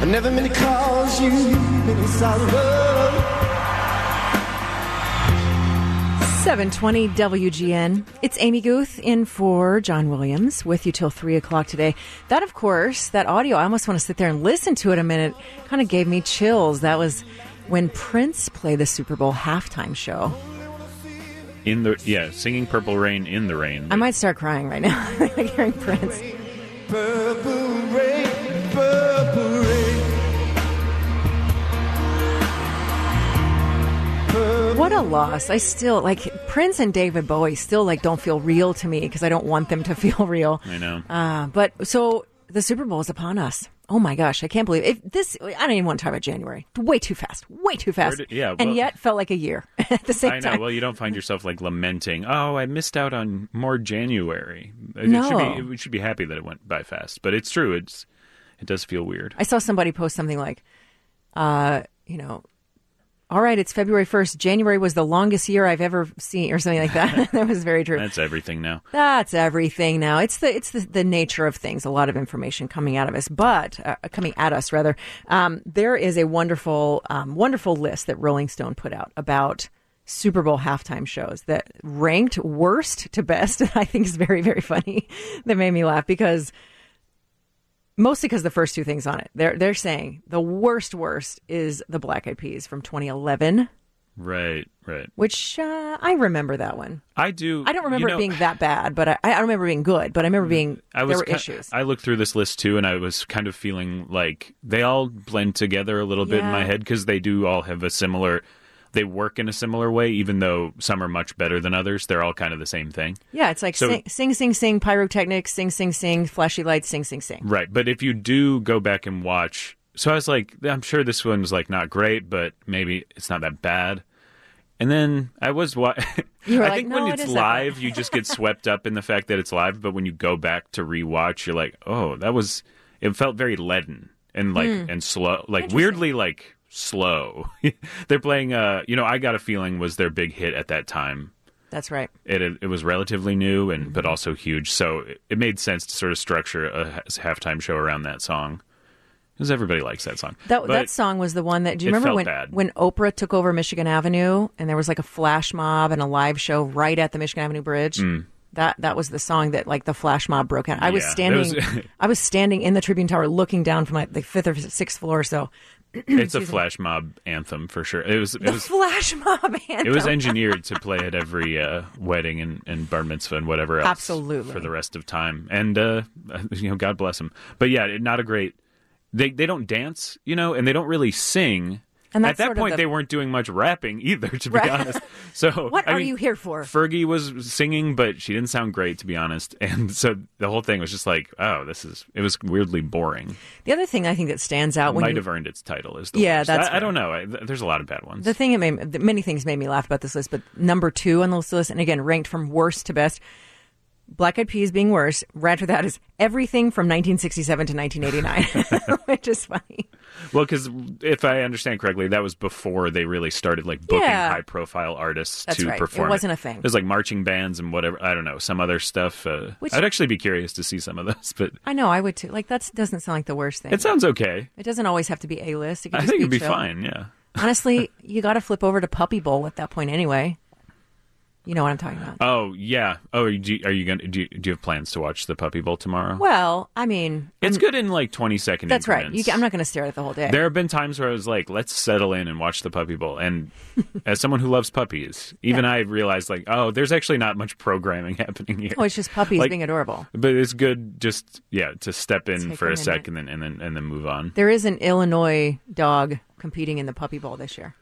I never meant to cause you any sorrow. 720 WGN. It's Amy Guth in for John Williams with you till 3 o'clock today. That, of course, that audio, I almost want to sit there and listen to it a minute. Kind of gave me chills. That was when Prince played the Super Bowl halftime show. In the yeah, singing "Purple Rain" in the rain. I might start crying right now like hearing Prince. Purple rain, purple rain. What a loss. I still like Prince and David Bowie still like don't feel real to me because I don't want them to feel real. I know. Uh, but so the Super Bowl is upon us. Oh my gosh, I can't believe it. This I don't even want to talk about January. Way too fast. Way too fast. Did- yeah, and yet felt like a year at the same I know. time. Well, you don't find yourself like lamenting. Oh, I missed out on more January. It No. should be, we should be happy that it went by fast. But it's true. It's it does feel weird. I saw somebody post something like, uh, you know, all right, it's February 1st. January was the longest year I've ever seen, or something like that. that was very true. That's everything now. That's everything now. It's the it's the, the nature of things. A lot of information coming out of us, but uh, coming at us rather. Um, there is a wonderful um, wonderful list that Rolling Stone put out about Super Bowl halftime shows that ranked worst to best. I think is very very funny. that made me laugh because mostly because the first two things on it. They're they're saying the worst worst is the Black Eyed Peas from 2011, Right. Right. which uh, I remember that one. I do. I don't remember you know, it being that bad, but I, I remember being good. But I remember being I was there were issues. I looked through this list too, and I was kind of feeling like they all blend together a little bit in my head because they do all have a similar. They work in a similar way, even though some are much better than others. They're all kind of the same thing. yeah, it's like So- sing, sing, sing, sing, pyrotechnics, sing, sing, sing, flashy lights, sing, sing, sing. Right. But if you do go back and watch, so I was like, I'm sure this one's like not great, but maybe it's not that bad. And then I was wa- I like, think "No, when it's bad." live, you just get swept up in the fact that it's live. But when you go back to rewatch, you're like, oh, that was. It felt very leaden and like Hmm. and slow, like weirdly like slow. They're playing. Uh, you know, I got a feeling was their big hit at that time. That's right. It it was relatively new and Mm-hmm. but also huge, so it, it made sense to sort of structure a ha- halftime show around that song because everybody likes that song. That that song was the one that. Do you remember when bad. when Oprah took over Michigan Avenue and there was like a flash mob and a live show right at the Michigan Avenue Bridge? That that was the song that like the flash mob broke out. I was Mm. Standing. was- I was standing in the Tribune Tower, looking down from like the fifth or sixth floor. So it's a flash mob anthem for sure. It was it the was flash mob. Anthem. it was engineered to play at every uh, wedding and, and bar mitzvah and whatever else Absolutely. for the rest of time. And uh, you know, God bless them. But yeah, not a great. They they don't dance, you know, and they don't really sing. And At that point, the- they weren't doing much rapping either, to be Right. honest. So What I are mean, you here for? Fergie was singing, but she didn't sound great, to be honest. And so the whole thing was just like, oh, this is. It was weirdly boring. The other thing I think that stands out when Might you, have earned its title. Is the Yeah, worst. that's I, I don't know. I, there's a lot of bad ones. The thing that made many things made me laugh about this list, but number two on the list, and again ranked from worst to best, Black Eyed Peas being worse. Right after that is everything from 1967 to 1989, which is funny. Well, because if I understand correctly, that was before they really started like booking Yeah. high profile artists That's to right. It wasn't a thing. It was like marching bands and whatever. I don't know some other stuff. Uh, Which- I'd actually be curious to see some of those, but I know I would too. Like that doesn't sound like the worst thing. it sounds okay. It doesn't always have to be A list. I think it'd be chill. fine. Yeah. Honestly, you got to flip over to Puppy Bowl at that point anyway. You know what I'm talking about. Oh yeah. Oh, do are you gonna do? You, do you have plans to watch the Puppy Bowl tomorrow? well, I mean, it's good in like 20 second. that's right. You, I'm not going to stare at it the whole day. There have been times where I was like, let's settle in and watch the Puppy Bowl. And as someone who loves puppies, even I realized, like, oh, there's actually not much programming happening here. oh, it's just puppies Like- being adorable. But it's good just, yeah, to step in Take for a a sec and then, and, then, and then move on. There is an Illinois dog competing in the Puppy Bowl this year.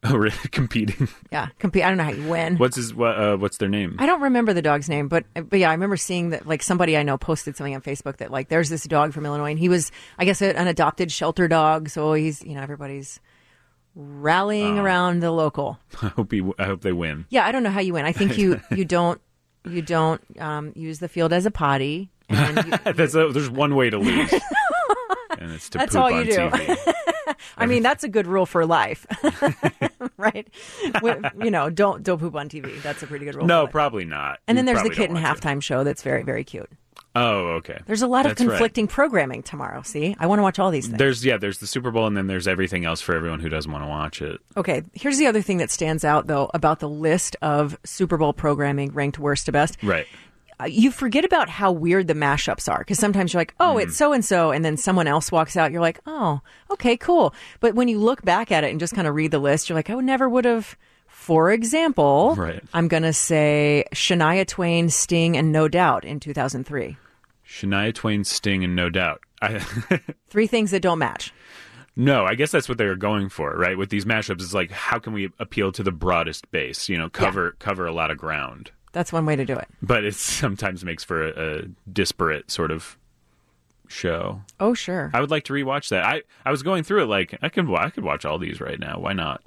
Oh, really? Competing. Yeah, compete. I don't know how you win. What's his, what, uh, what's their name? I don't remember the dog's name, but but yeah, I remember seeing that like somebody I know posted something on Facebook that like there's this dog from Illinois, and he was I guess a- an adopted shelter dog, so he's you know everybody's rallying around the local. I hope he, I hope they win. Yeah, I don't know how you win. I think you you don't you don't um, use the field as a potty, and you, That's a, there's one way to lose. and it's to That's poop all you on do. TV. I mean that's a good rule for life, right? You know, don't don't poop on TV. That's a pretty good rule. No, probably not. And then there's the kitten want to. halftime show that's very very cute. Oh, okay. There's a lot of That's right. conflicting programming tomorrow. See, I want to watch all these things. There's yeah, there's the Super Bowl, and then there's everything else for everyone who doesn't want to watch it. Okay, here's the other thing that stands out though about the list of Super Bowl programming ranked worst to best. Right. Uh, You forget about how weird the mashups are because sometimes you're like, oh, it's so and so, and then someone else walks out. You're like, oh, okay, cool. But when you look back at it and just kind of read the list, you're like, I would never would have. For example, Right. I'm going to say Shania Twain, Sting, and No Doubt in 2003. Shania Twain, Sting, and No Doubt. I, Three things that don't match. no, I guess that's what they were going for, right? With these mashups, it's like how can we appeal to the broadest base? You know, cover cover a lot of ground. That's one way to do it. But it sometimes makes for a, a disparate sort of show. Oh, sure. I would like to rewatch that. I, I was going through it like I could I could watch all these right now. Why not?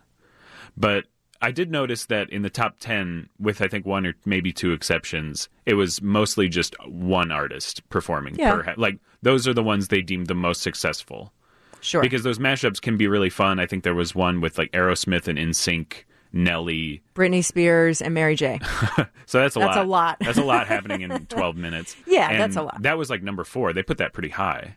But I did notice that in the top ten, with I think one or maybe two exceptions, it was mostly just one artist performing Yeah. per. Like those are the ones they deemed the most successful Sure. because those mashups can be really fun. I think there was one with like Aerosmith and NSYNC, Nelly. Britney Spears and Mary J. So that's a That's lot. a lot. that's a lot happening in twelve minutes. Yeah, And that's a lot. That was like number four. They put that pretty high.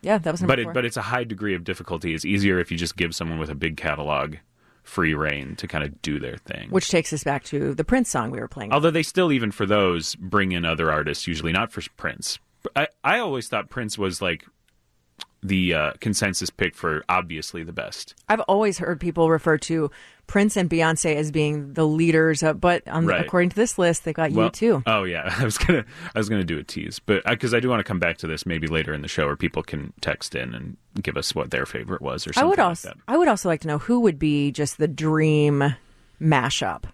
Yeah, that was number but it, four. but it's a high degree of difficulty. It's easier if you just give someone with a big catalog free reign to kind of do their thing. Which takes us back to the Prince song we were playing. although they still even for those bring in other artists, usually not for Prince. I I always thought Prince was like the uh, consensus pick for obviously the best. I've always heard people refer to Prince and Beyonce as being the leaders, of, but um, Right. according to this list, they got you too. Oh yeah, I was gonna I was gonna do a tease, but because I, do want to come back to this maybe later in the show, where people can text in and give us what their favorite was or I something would like also, that. I would also like to know who would be just the dream mashup.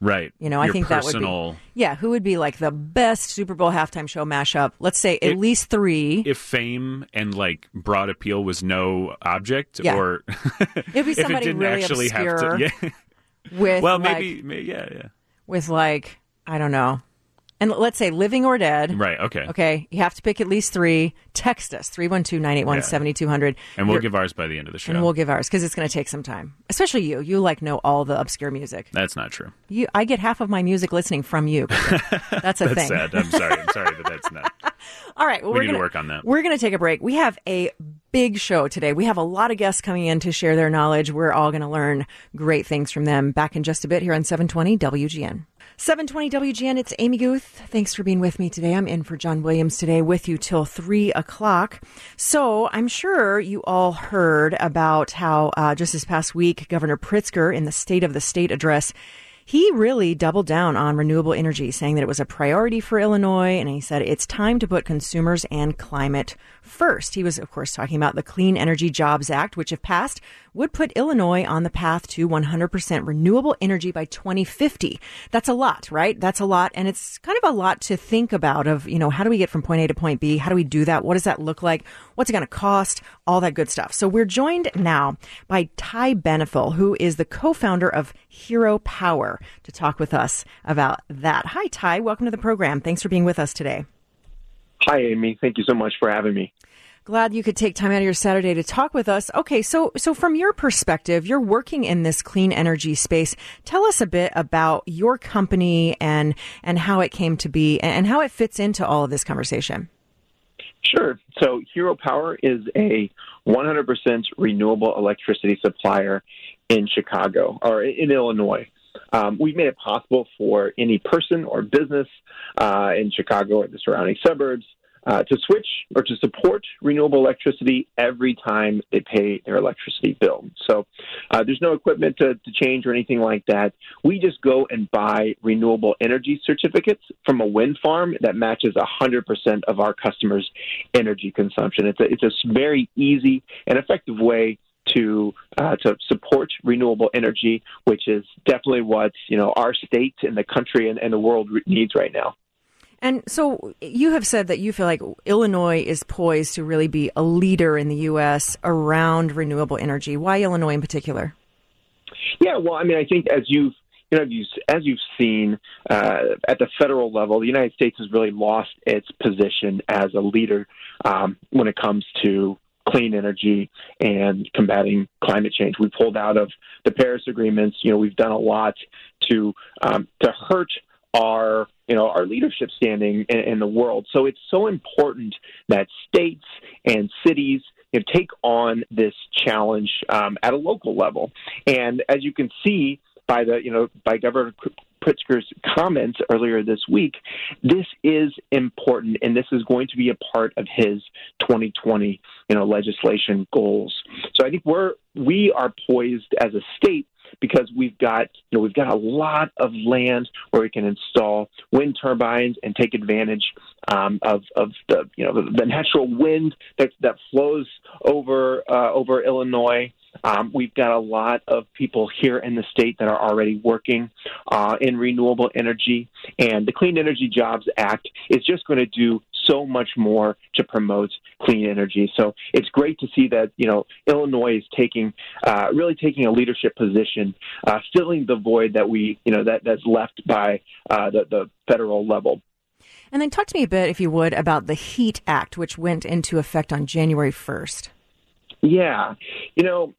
Right. You know, I Your think that would be yeah. Who would be like the best Super Bowl halftime show mashup? Let's say at It- least three. if fame and like broad appeal was no object, Yeah. or It'd be it somebody didn't really actually obscure have to, yeah. with well, like, maybe, may yeah, yeah, with like I don't know, and let's say living or dead. right, okay, Okay, you have to pick at least three. Text us 312-981-7200. and we'll You're- give ours by the end of the show. and we'll give ours because it's going to take some time. Especially you. You like know all the obscure music. That's not true. You, I get half of my music listening from you. That's a That's thing. sad. I'm sorry. I'm sorry, but that's not. All right, well, We need to gonna, work on that. We're going to take a break. We have a big show today. We have a lot of guests coming in to share their knowledge. We're all going to learn great things from them. Back in just a bit here on 720 WGN. 720 WGN, it's Amy Guth. Thanks for being with me today. I'm in for John Williams today with you till 3 o'clock. So I'm sure you all heard about how uh, just this past week, Governor Pritzker in the State of the State address he really doubled down on renewable energy, saying that it was a priority for Illinois. And he said it's time to put consumers and climate first. He was, of course, talking about the Clean Energy Jobs Act, which, if passed, would put Illinois on the path to 100% renewable energy by 2050. That's a lot, right? That's a lot. And it's kind of a lot to think about of, you know, how do we get from point A to point B? How do we do that? What does that look like? What's it going to cost? All that good stuff. So we're joined now by Ty Benefiel, who is the co-founder of Hero Power to talk with us about that. Hi, Ty. Welcome to the program. Thanks for being with us today. Hi, Amy. Thank you so much for having me. Glad you could take time out of your Saturday to talk with us. Okay, so so from your perspective, you're working in this clean energy space. Tell us a bit about your company and and how it came to be and how it fits into all of this conversation. Sure. So, Hero Power is a 100% renewable electricity supplier in Chicago or in Illinois. Um, we've made it possible for any person or business uh, in Chicago or the surrounding suburbs uh, to switch or to support renewable electricity every time they pay their electricity bill. So uh, there's no equipment to, to change or anything like that. We just go and buy renewable energy certificates from a wind farm that matches 100% of our customers' energy consumption. It's a, it's a very easy and effective way to uh, to support renewable energy, which is definitely what you know our state and the country and, and the world needs right now. And so you have said that you feel like Illinois is poised to really be a leader in the U.S. around renewable energy. Why Illinois in particular? Yeah, well, I mean, I think as you've you know, as you've, seen uh, at the federal level, the United States has really lost its position as a leader um, when it comes to clean energy and combating climate change. We pulled out of the Paris agreements. You know, we've done a lot to um, to hurt our you know our leadership standing in, in the world. So it's so important that states and cities you know, take on this challenge um, at a local level. And as you can see by the you know by Governor Pritzker's comments earlier this week, this is important, and this is going to be a part of his 2020 you know legislation goals. So I think we're we are poised as a state because we've got you know we've got a lot of land where we can install wind turbines and take advantage um, of of the you know the, the natural wind that that flows over uh, over Illinois. Um, we've got a lot of people here in the state that are already working uh, in renewable energy, and the Clean Energy Jobs Act is just going to do so much more to promote clean energy. So it's great to see that you know Illinois is taking uh, really taking a leadership position, uh, filling the void that we you know that that's left by uh, the the federal level. And then talk to me a bit, if you would, about the HEAT Act, which went into effect on January first. Yeah, you know,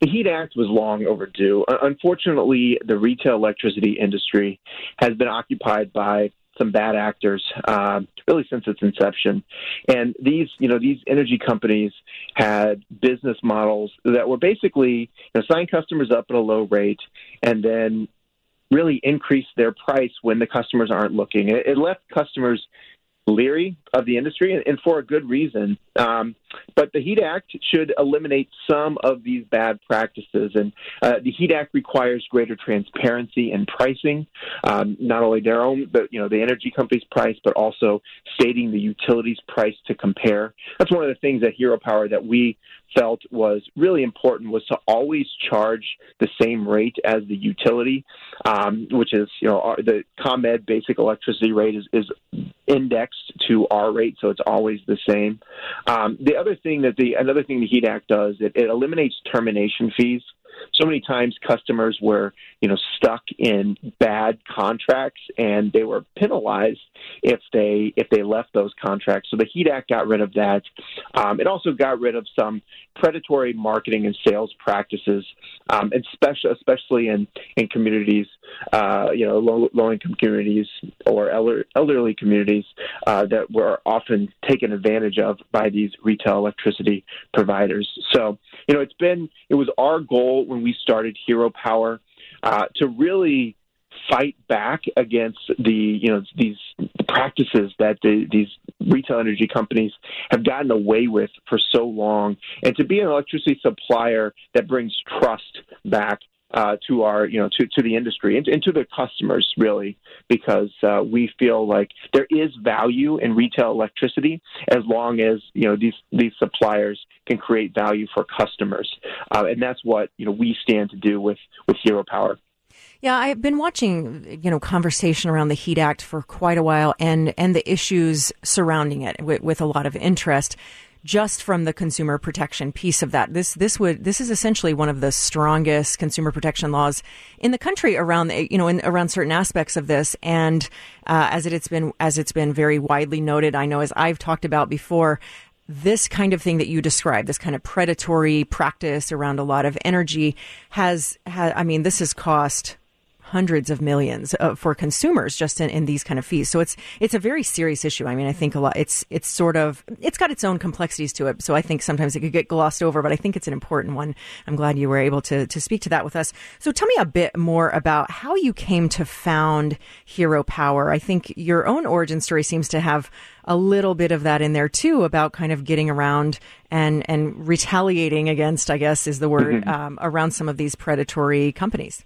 the HEAT Act was long overdue. Unfortunately, the retail electricity industry has been occupied by some bad actors uh, really since its inception. And these, you know, these energy companies had business models that were basically you know, sign customers up at a low rate and then really increase their price when the customers aren't looking. It, it left customers leery of the industry, and, and for a good reason. Um, but the HEAT Act should eliminate some of these bad practices, and uh, the HEAT Act requires greater transparency in pricing, um, not only their own, but you know, the energy company's price, but also stating the utility's price to compare. That's one of the things at Hero Power that we felt was really important was to always charge the same rate as the utility, um, which is you know the ComEd basic electricity rate is, is indexed to our rate, so it's always the same. Um, the other thing that the another thing the HEAT Act does it, it eliminates termination fees so many times customers were you know stuck in bad contracts and they were penalized if they if they left those contracts. So the heat act got rid of that. Um, it also got rid of some predatory marketing and sales practices um, especially in in communities uh, you know low, low income communities or elder, elderly communities uh, that were often taken advantage of by these retail electricity providers. So you know it's been it was our goal when we started Hero Power uh, to really fight back against the you know these practices that the, these retail energy companies have gotten away with for so long, and to be an electricity supplier that brings trust back uh, to our, you know, to, to the industry and, and to the customers, really, because uh, we feel like there is value in retail electricity as long as you know these these suppliers can create value for customers, uh, and that's what you know we stand to do with with Hero Power. Yeah, I've been watching, you know, conversation around the Heat Act for quite a while, and and the issues surrounding it with, with a lot of interest just from the consumer protection piece of that. This this would this is essentially one of the strongest consumer protection laws in the country around you know in, around certain aspects of this. And uh, as it, it's been as it's been very widely noted, I know as I've talked about before. This kind of thing that you describe, this kind of predatory practice around a lot of energy, has, has I mean, this has cost hundreds of millions uh, for consumers just in, in these kind of fees. So it's it's a very serious issue. I mean, I think a lot. It's it's sort of it's got its own complexities to it. So I think sometimes it could get glossed over, but I think it's an important one. I'm glad you were able to to speak to that with us. So tell me a bit more about how you came to found Hero Power. I think your own origin story seems to have a little bit of that in there too about kind of getting around and and retaliating against, I guess is the word, mm-hmm. um, around some of these predatory companies.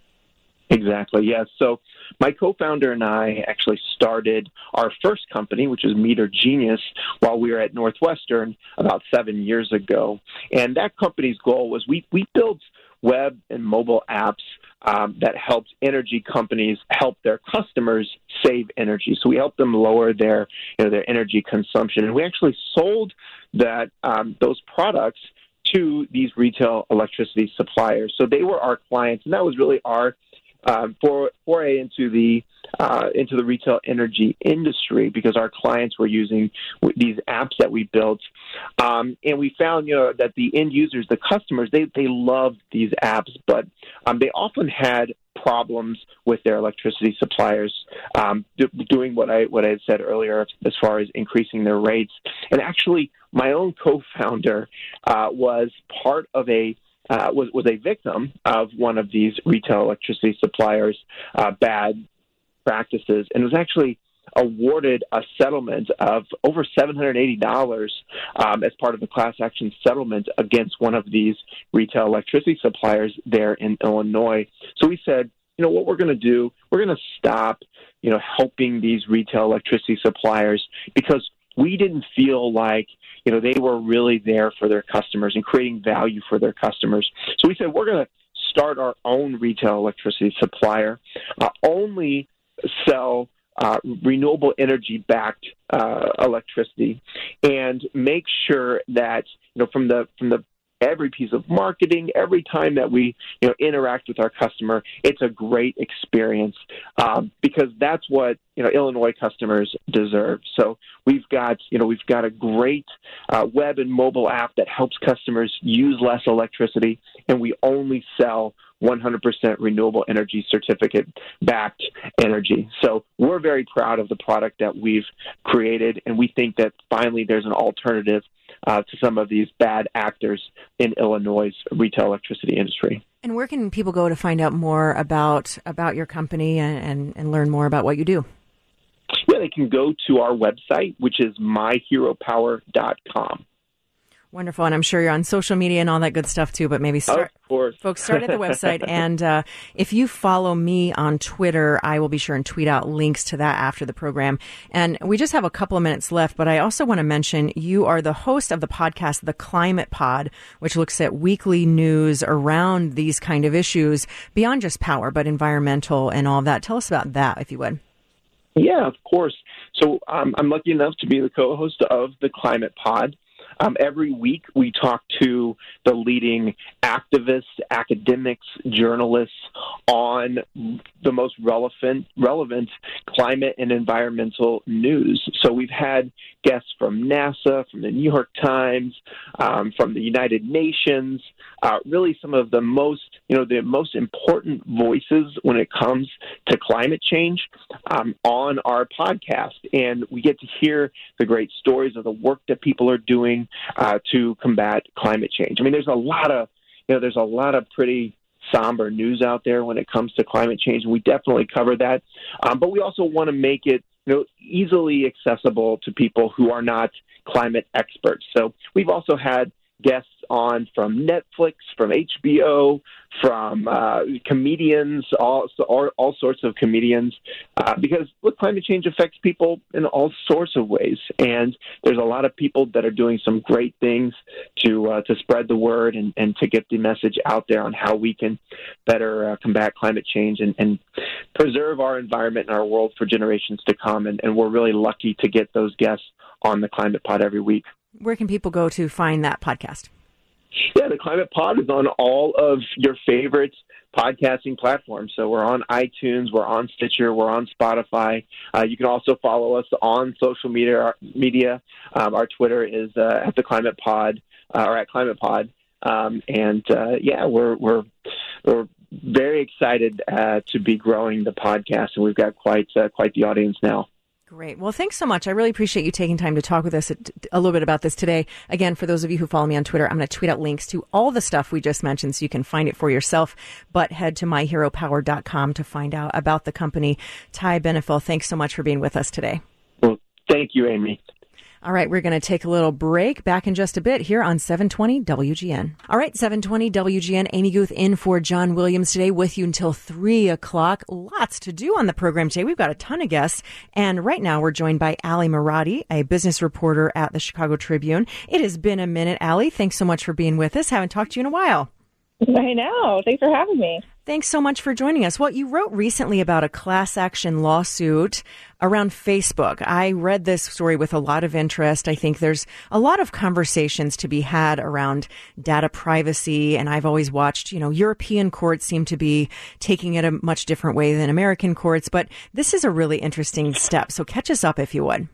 Exactly. Yes. So my co-founder and I actually started our first company, which is Meter Genius, while we were at Northwestern about seven years ago. And that company's goal was we we built web and mobile apps um, that helped energy companies help their customers save energy. So we helped them lower their you know, their energy consumption, and we actually sold that um, those products to these retail electricity suppliers. So they were our clients, and that was really our um, for foray into the uh, into the retail energy industry because our clients were using these apps that we built, um, and we found you know that the end users, the customers, they they loved these apps, but um, they often had problems with their electricity suppliers, um, do, doing what I what I had said earlier as far as increasing their rates. And actually, my own co-founder uh, was part of a uh, was was a victim of one of these retail electricity suppliers' uh, bad practices, and was actually awarded a settlement of over $780 um, as part of a class action settlement against one of these retail electricity suppliers there in Illinois. So we said, you know, what we're going to do, we're going to stop, you know, helping these retail electricity suppliers because we didn't feel like you know they were really there for their customers and creating value for their customers. So we said we're going to start our own retail electricity supplier, uh, only sell uh, renewable energy backed uh, electricity and make sure that you know from the from the every piece of marketing, every time that we you know interact with our customer, it's a great experience um, because that's what you know Illinois customers deserve. So we've got you know we've got a great uh, web and mobile app that helps customers use less electricity, and we only sell 100% renewable energy certificate backed energy. So we're very proud of the product that we've created, and we think that finally there's an alternative uh, to some of these bad actors in Illinois' retail electricity industry. And where can people go to find out more about about your company and, and, and learn more about what you do? Yeah, they can go to our website, which is myheropower.com. Wonderful, and I'm sure you're on social media and all that good stuff too. But maybe start, folks, start at the website. and uh, if you follow me on Twitter, I will be sure and tweet out links to that after the program. And we just have a couple of minutes left, but I also want to mention you are the host of the podcast, The Climate Pod, which looks at weekly news around these kind of issues beyond just power, but environmental and all of that. Tell us about that, if you would. Yeah, of course. So um, I'm lucky enough to be the co-host of the Climate Pod. Um, every week, we talk to the leading activists, academics, journalists on the most relevant, relevant climate and environmental news. So we've had guests from NASA, from the New York Times, um, from the United Nations, uh, really some of the most, you know, the most important voices when it comes to climate change um, on our podcast. And we get to hear the great stories of the work that people are doing uh, to combat climate change. I mean, there's a lot of, you know, there's a lot of pretty somber news out there when it comes to climate change, we definitely cover that. Um, but we also want to make it you know, easily accessible to people who are not climate experts. So we've also had guests on from Netflix, from HBO, from uh, comedians, all, all, sorts of comedians, uh, because look, climate change affects people in all sorts of ways, and there's a lot of people that are doing some great things to uh, to spread the word and, and to get the message out there on how we can better uh, combat climate change and, and preserve our environment and our world for generations to come. And, and we're really lucky to get those guests on the Climate Pod every week. Where can people go to find that podcast? Yeah, the Climate Pod is on all of your favorite podcasting platforms. So we're on iTunes, we're on Stitcher, we're on Spotify. Uh, you can also follow us on social media. Media, um, our Twitter is uh, at the Climate Pod uh, or at Climate Pod, um, and uh, yeah, we're we're we're very excited uh, to be growing the podcast, and we've got quite uh, quite the audience now. Great. Well, thanks so much. I really appreciate you taking time to talk with us a, a, little bit about this today. Again, for those of you who follow me on Twitter, I'm going to tweet out links to all the stuff we just mentioned so you can find it for yourself. But head to myheropower.com to find out about the company. Ty Benefiel, thanks so much for being with us today. Well, thank you, Amy. All right, we're going to take a little break. Back in just a bit here on 720 WGN. All right, 720 WGN. Amy Guth in for John Williams today with you until 3 o'clock. Lots to do on the program today. We've got a ton of guests. And right now we're joined by Ali Marotti, a business reporter at the Chicago Tribune. It has been a minute, Ali. Thanks so much for being with us. Haven't talked to you in a while. I know. Thanks for having me. Thanks so much for joining us. Well, you wrote recently about a class action lawsuit around Facebook. I read this story with a lot of interest. I think there's a lot of conversations to be had around data privacy. And I've always watched, you know, European courts seem to be taking it a much different way than American courts. But this is a really interesting step. So catch us up if you would.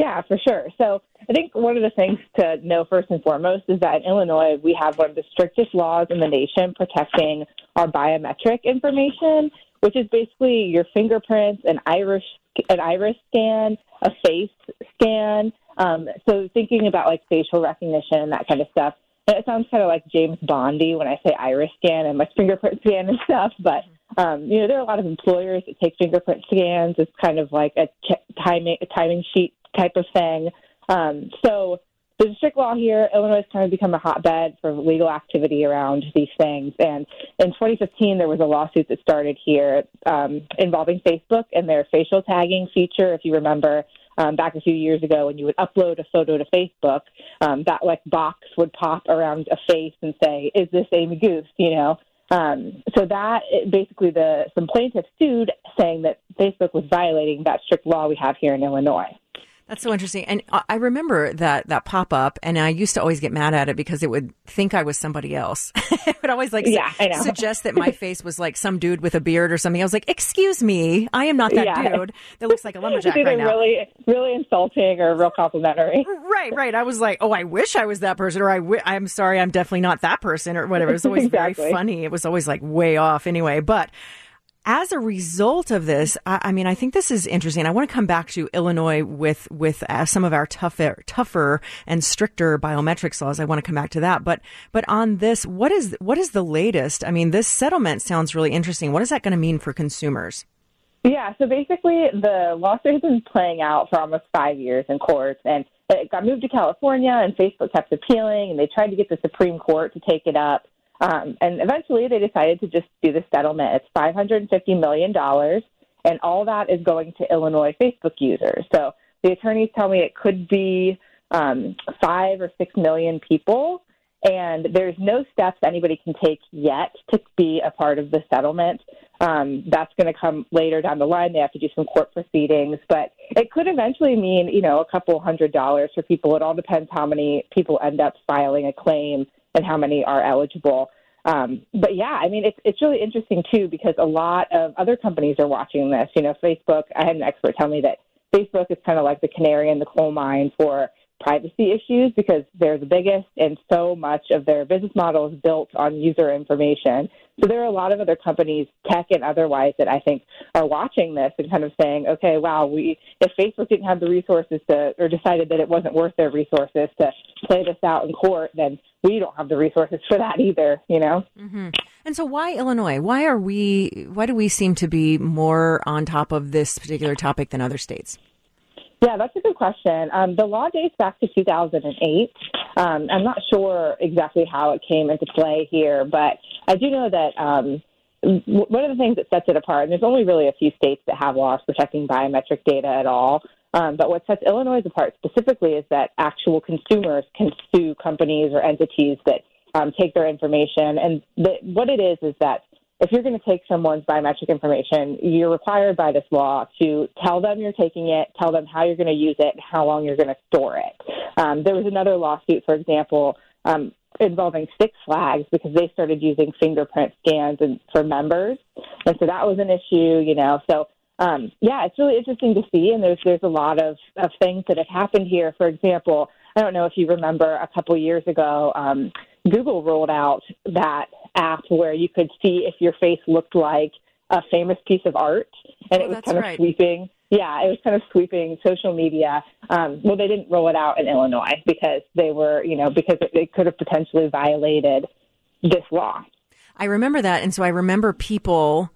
Yeah, for sure. So I think one of the things to know first and foremost is that in Illinois, we have one of the strictest laws in the nation protecting our biometric information, which is basically your fingerprints, an iris, an iris scan, a face scan. Um, so thinking about like facial recognition, and that kind of stuff. And it sounds kind of like James Bondy when I say iris scan and my fingerprint scan and stuff, but um, you know, there are a lot of employers that take fingerprint scans. It's kind of like a ch- timing a timing sheet type of thing. Um, so the a strict law here. Illinois has kind of become a hotbed for legal activity around these things. And in 2015, there was a lawsuit that started here um, involving Facebook and their facial tagging feature. If you remember, um, back a few years ago, when you would upload a photo to Facebook, um, that like box would pop around a face and say, "Is this Amy Guth?" You know. Um, so that basically the some plaintiffs sued, saying that Facebook was violating that strict law we have here in Illinois. That's so interesting. And I remember that, that pop up and I used to always get mad at it because it would think I was somebody else. it would always like yeah, su- suggest that my face was like some dude with a beard or something. I was like, excuse me, I am not that yeah. dude that looks like a lumberjack right now. really, really insulting or real complimentary. Right, right. I was like, oh, I wish I was that person or I w- I'm sorry, I'm definitely not that person or whatever. It was always exactly. very funny. It was always like way off anyway. But as a result of this, I, I, mean, I think this is interesting. I want to come back to Illinois with with uh, some of our tougher, tougher and stricter biometrics laws. I want to come back to that, but but on this, what is what is the latest? I mean, this settlement sounds really interesting. What is that going to mean for consumers? Yeah, so basically, the lawsuit has been playing out for almost five years in courts, and it got moved to California, and Facebook kept appealing, and they tried to get the Supreme Court to take it up. Um, and eventually they decided to just do the settlement. It's $550 million, and all that is going to Illinois Facebook users. So the attorneys tell me it could be um, five or six million people, and there's no steps anybody can take yet to be a part of the settlement. Um, that's going to come later down the line. They have to do some court proceedings, but it could eventually mean, you know, a couple hundred dollars for people. It all depends how many people end up filing a claim and how many are eligible. Um, but yeah, I mean, it's it's really interesting too because a lot of other companies are watching this. You know, Facebook. I had an expert tell me that Facebook is kind of like the canary in the coal mine for privacy issues because they're the biggest and so much of their business model is built on user information. So there are a lot of other companies, tech and otherwise, that I think are watching this and kind of saying, okay, wow, we if Facebook didn't have the resources to or decided that it wasn't worth their resources to play this out in court, then we don't have the resources for that either, you know? Mm-hmm. And so why Illinois? Why are we why do we seem to be more on top of this particular topic than other states? Yeah, that's a good question. Um, the law dates back to 2008. Um, I'm not sure exactly how it came into play here, but I do know that um, one of the things that sets it apart, and there's only really a few states that have laws protecting biometric data at all. Um, but what sets Illinois apart specifically is that actual consumers can sue companies or entities that um, take their information. And the, what it is is that if you're going to take someone's biometric information, you're required by this law to tell them you're taking it, tell them how you're going to use it, and how long you're going to store it. Um, there was another lawsuit, for example, um, involving Six Flags because they started using fingerprint scans and, for members, and so that was an issue. You know, so um, yeah, it's really interesting to see, and there's there's a lot of of things that have happened here. For example, I don't know if you remember a couple years ago, um, Google rolled out that app where you could see if your face looked like a famous piece of art, and oh, it was kind of right. sweeping. Yeah, it was kind of sweeping social media. Um, well, they didn't roll it out in Illinois because they were, you know, because it, it could have potentially violated this law. I remember that, and so I remember people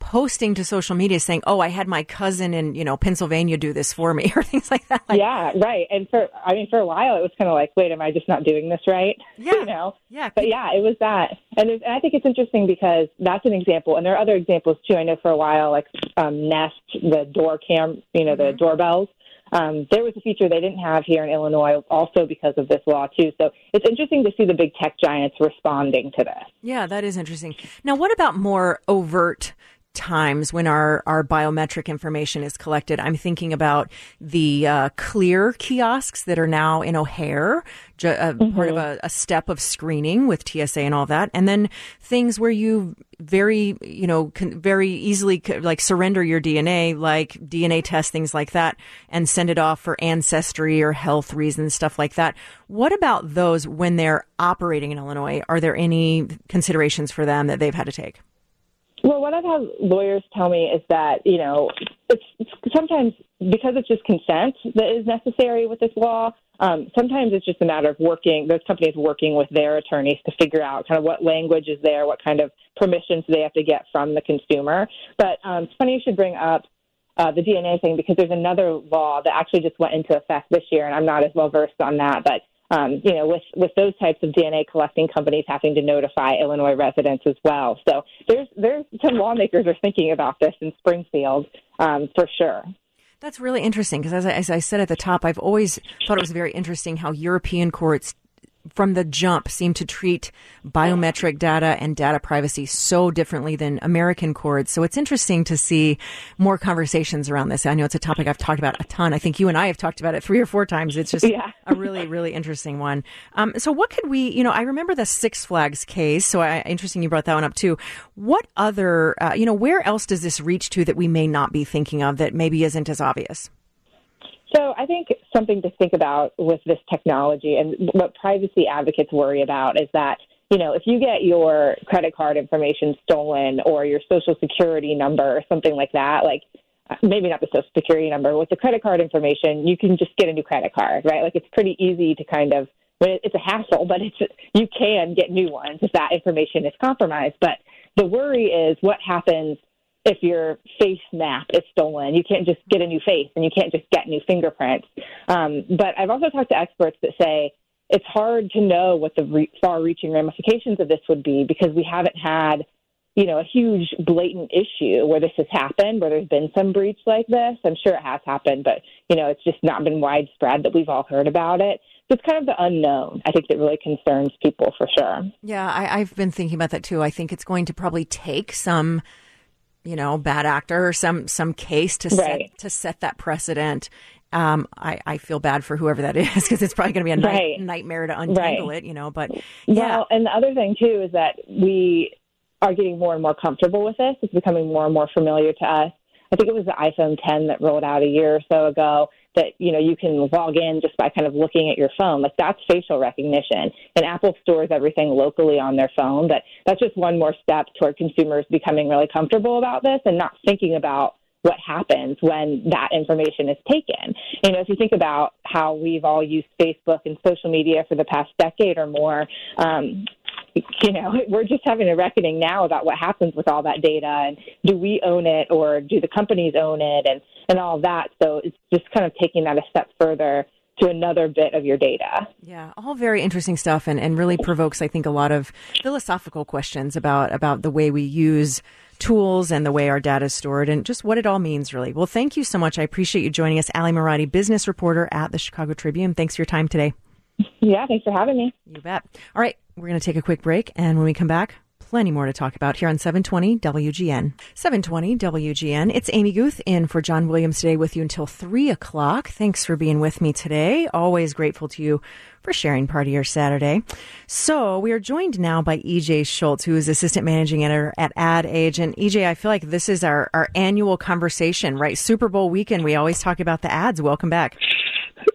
posting to social media saying, "Oh, I had my cousin in you know Pennsylvania do this for me," or things like that. Like, yeah, right. And for I mean, for a while, it was kind of like, "Wait, am I just not doing this right?" Yeah, you know. Yeah, but yeah, it was that, and, and I think it's interesting because that's an example, and there are other examples too. I know for a while, like um, Nest, the door cam, you know, Mm-hmm. the doorbells. Um, there was a feature they didn't have here in Illinois, also because of this law too. So it's interesting to see the big tech giants responding to this. Yeah, that is interesting. Now, what about more overt times when our, our biometric information is collected. I'm thinking about the uh, clear kiosks that are now in O'Hare, ju- uh, Mm-hmm. part of a, a step of screening with TSA and all that. And then things where you very, you know, can very easily c- like surrender your DNA, like DNA tests, things like that, and send it off for ancestry or health reasons, stuff like that. What about those when they're operating in Illinois? Are there any considerations for them that they've had to take? Well, what I've had lawyers tell me is that you know it's, it's sometimes because it's just consent that is necessary with this law. Um, sometimes it's just a matter of working those companies working with their attorneys to figure out kind of what language is there, what kind of permissions they have to get from the consumer. But um, it's funny you should bring up uh, the DNA thing because there's another law that actually just went into effect this year, and I'm not as well versed on that, but um, you know, with with those types of DNA collecting companies having to notify Illinois residents as well. So there's there's some lawmakers are thinking about this in Springfield um, for sure. That's really interesting because, as I, as I said at the top, I've always thought it was very interesting how European courts, from the jump, seem to treat biometric data and data privacy so differently than American courts. So it's interesting to see more conversations around this. I know it's a topic I've talked about a ton. I think you and I have talked about it three or four times. It's just Yeah. a really, really interesting one. Um, so what could we, you know, I remember the Six Flags case. So I, interesting you brought that one up too. What other, uh, you know, where else does this reach to that we may not be thinking of that maybe isn't as obvious? So I think something to think about with this technology and what privacy advocates worry about is that you know if you get your credit card information stolen or your social security number or something like that, like maybe not the social security number with the credit card information, you can just get a new credit card, right? Like it's pretty easy to kind of it's a hassle, but it's you can get new ones if that information is compromised. But the worry is what happens if your face map is stolen. You can't just get a new face and you can't just get new fingerprints. Um, but I've also talked to experts that say it's hard to know what the re- far-reaching ramifications of this would be because we haven't had, you know, a huge blatant issue where this has happened, where there's been some breach like this. I'm sure it has happened, but you know, it's just not been widespread that we've all heard about it. So it's kind of the unknown. I think that really concerns people for sure. Yeah, I, I've been thinking about that too. I think it's going to probably take some, you know, bad actor or some some case to Right. set to set that precedent. Um, I, I feel bad for whoever that is because it's probably going to be a night, Right. nightmare to untangle Right. it. You know, but yeah, Well, and the other thing too is that we are getting more and more comfortable with this. It's becoming more and more familiar to us. I think it was the iPhone 10 that rolled out a year or so ago that you know you can log in just by kind of looking at your phone. Like that's facial recognition, and Apple stores everything locally on their phone. But that's just one more step toward consumers becoming really comfortable about this and not thinking about what happens when that information is taken. You know, if you think about how we've all used Facebook and social media for the past decade or more, um, you know, we're just having a reckoning now about what happens with all that data and do we own it or do the companies own it and, and all of that. So it's just kind of taking that a step further to another bit of your data. Yeah, all very interesting stuff, and, and really provokes, I think, a lot of philosophical questions about about the way we use tools and the way our data is stored, and just what it all means, really. Well, thank you so much. I appreciate you joining us, Ali Marotti, business reporter at the Chicago Tribune. Thanks for your time today. Yeah, thanks for having me. You bet. All right, we're going to take a quick break, and when we come back, plenty more to talk about here on 720 WGN. 720 WGN. It's Amy Guth in for John Williams today with you until 3 o'clock. Thanks for being with me today. Always grateful to you for sharing part of your Saturday. So we are joined now by EJ Schultz, who is assistant managing editor at Ad Age. And EJ, I feel like this is our, our annual conversation, right? Super Bowl weekend. We always talk about the ads. Welcome back.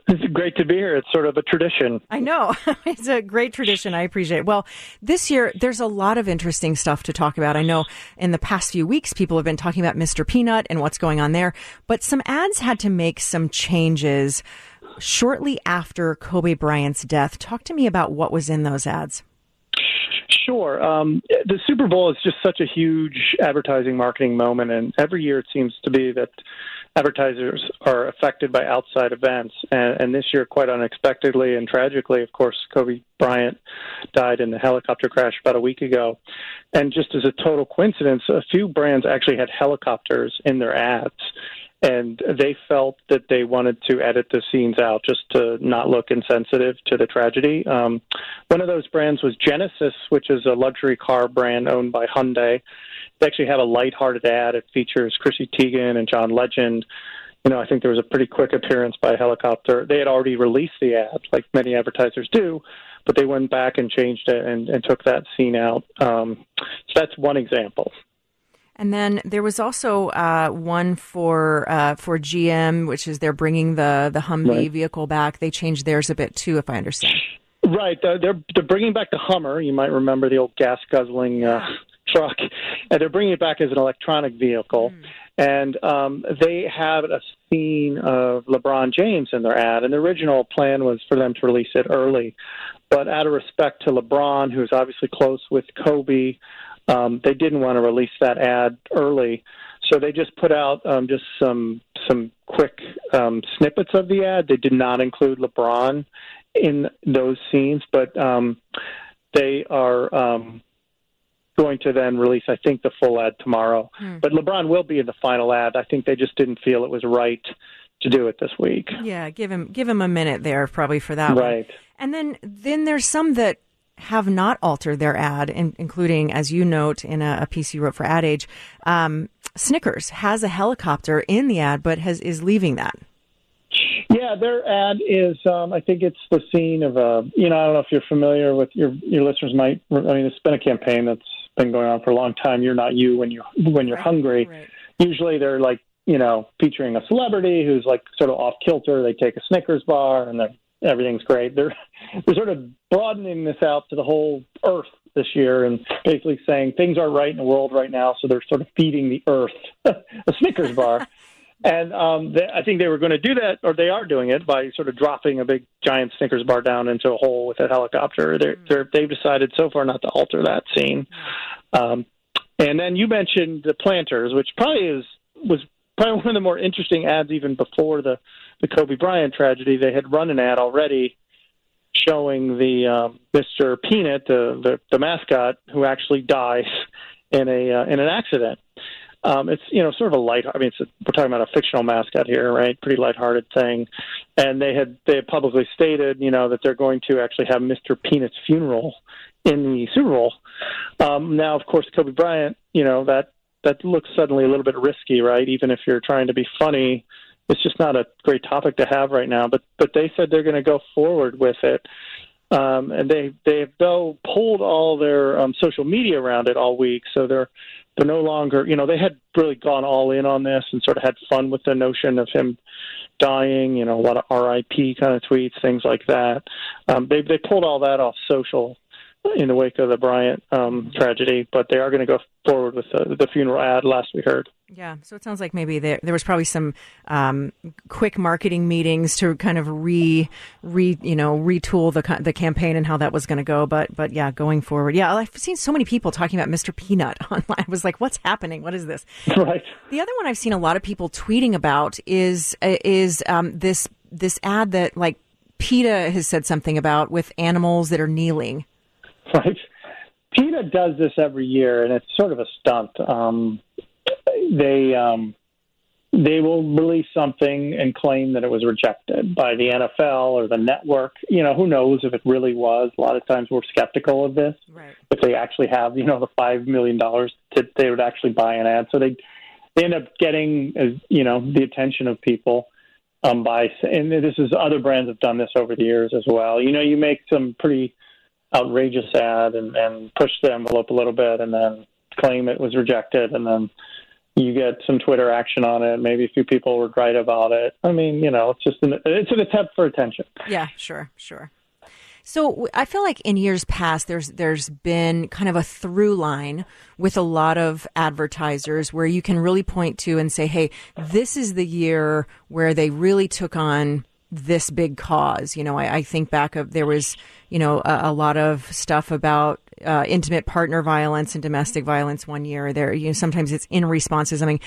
It's great to be here. It's sort of a tradition. I know. it's a great tradition. I appreciate it. Well, this year, there's a lot of interesting stuff to talk about. I know in the past few weeks, people have been talking about Mr. Peanut and what's going on there, but some ads had to make some changes shortly after Kobe Bryant's death. Talk to me about what was in those ads. Sure. Um, the Super Bowl is just such a huge advertising marketing moment, and every year it seems to be that advertisers are affected by outside events. And, and this year, quite unexpectedly and tragically, of course, Kobe Bryant died in a helicopter crash about a week ago. And just as a total coincidence, a few brands actually had helicopters in their ads. And they felt that they wanted to edit the scenes out just to not look insensitive to the tragedy. Um, one of those brands was Genesis, which is a luxury car brand owned by Hyundai. They actually have a lighthearted ad. It features Chrissy Teigen and John Legend. You know, I think there was a pretty quick appearance by a helicopter. They had already released the ad, like many advertisers do, but they went back and changed it and, and took that scene out. Um, so that's one example. And then there was also uh, one for uh, for GM, which is they're bringing the the Humvee right. vehicle back. They changed theirs a bit too, if I understand. Right, they're they're bringing back the Hummer. You might remember the old gas guzzling uh, truck, and they're bringing it back as an electronic vehicle. Mm. And um, they have a scene of LeBron James in their ad. And the original plan was for them to release it early, but out of respect to LeBron, who's obviously close with Kobe, um, they didn't want to release that ad early, so they just put out um, just some some quick um, snippets of the ad. They did not include LeBron in those scenes, but um, they are um, going to then release, I think, the full ad tomorrow. Hmm. But LeBron will be in the final ad. I think they just didn't feel it was right to do it this week. Yeah, give him give him a minute there, probably for that right. One. And then then there's some that have not altered their ad, in, including, as you note in a, a, piece you wrote for Ad Age, um, Snickers has a helicopter in the ad, but has is leaving that. Yeah, their ad is. Um, I think it's the scene of a. You know, I don't know if you're familiar with your your listeners might. I mean, it's been a campaign that's been going on for a long time. You're not you when you when you're right, hungry. Right. Usually, they're like you know featuring a celebrity who's like sort of off kilter. They take a Snickers bar and they're everything's great. They're they're sort of broadening this out to the whole Earth this year, and basically saying things are right in the world right now. So they're sort of feeding the Earth a Snickers bar. And um, they, I think they were going to do that, or they are doing it by sort of dropping a big giant Snickers bar down into a hole with a helicopter. They're, hmm. they're, they've decided so far not to alter that scene. Um, and then you mentioned the planters, which probably is was probably one of the more interesting ads even before the the Kobe Bryant tragedy. They had run an ad already showing the um, Mr. Peanut, the, the the mascot, who actually dies in a uh, in an accident. Um, it's you know sort of a light. I mean, it's a, we're talking about a fictional mascot here, right? Pretty lighthearted thing. And they had they had publicly stated, you know, that they're going to actually have Mr. Peanut's funeral in the Super Bowl. Um, now, of course, Kobe Bryant, you know that that looks suddenly a little bit risky, right? Even if you're trying to be funny, it's just not a great topic to have right now. But but they said they're going to go forward with it, um, and they they've though pulled all their um, social media around it all week, so they're they're no longer you know they had really gone all in on this and sort of had fun with the notion of him dying, you know, a lot of RIP kind of tweets, things like that. Um, they they pulled all that off social in the wake of the Bryant um, tragedy, but they are going to go forward with the, the, funeral ad. Last we heard. Yeah, so it sounds like maybe there, there was probably some um, quick marketing meetings to kind of re, re you know retool the the campaign and how that was going to go. But but yeah, going forward, yeah, I've seen so many people talking about Mr. Peanut online. I was like, what's happening? What is this? Right. The other one I've seen a lot of people tweeting about is is um, this this ad that like PETA has said something about with animals that are kneeling right? PETA does this every year, and it's sort of a stunt. Um, they um, they will release something and claim that it was rejected by the NFL or the network. You know, who knows if it really was? A lot of times we're skeptical of this. Right. If they actually have, you know, the five million dollars that they would actually buy an ad, so they they end up getting, you know, the attention of people. Um, by and this is other brands have done this over the years as well. You know, you make some pretty outrageous ad and, and push the envelope a little bit and then claim it was rejected and then you get some Twitter action on it. Maybe a few people would write about it. I mean, you know, it's just an, it's an attempt for attention. Yeah, sure, sure. So I feel like in years past, there's there's been kind of a through line with a lot of advertisers where you can really point to and say, "Hey, this is the year where they really took on this big cause. You know, I, I think back of there was, you know, a, a lot of stuff about uh, intimate partner violence and domestic violence one year. There, you know, sometimes it's in responses. I mean,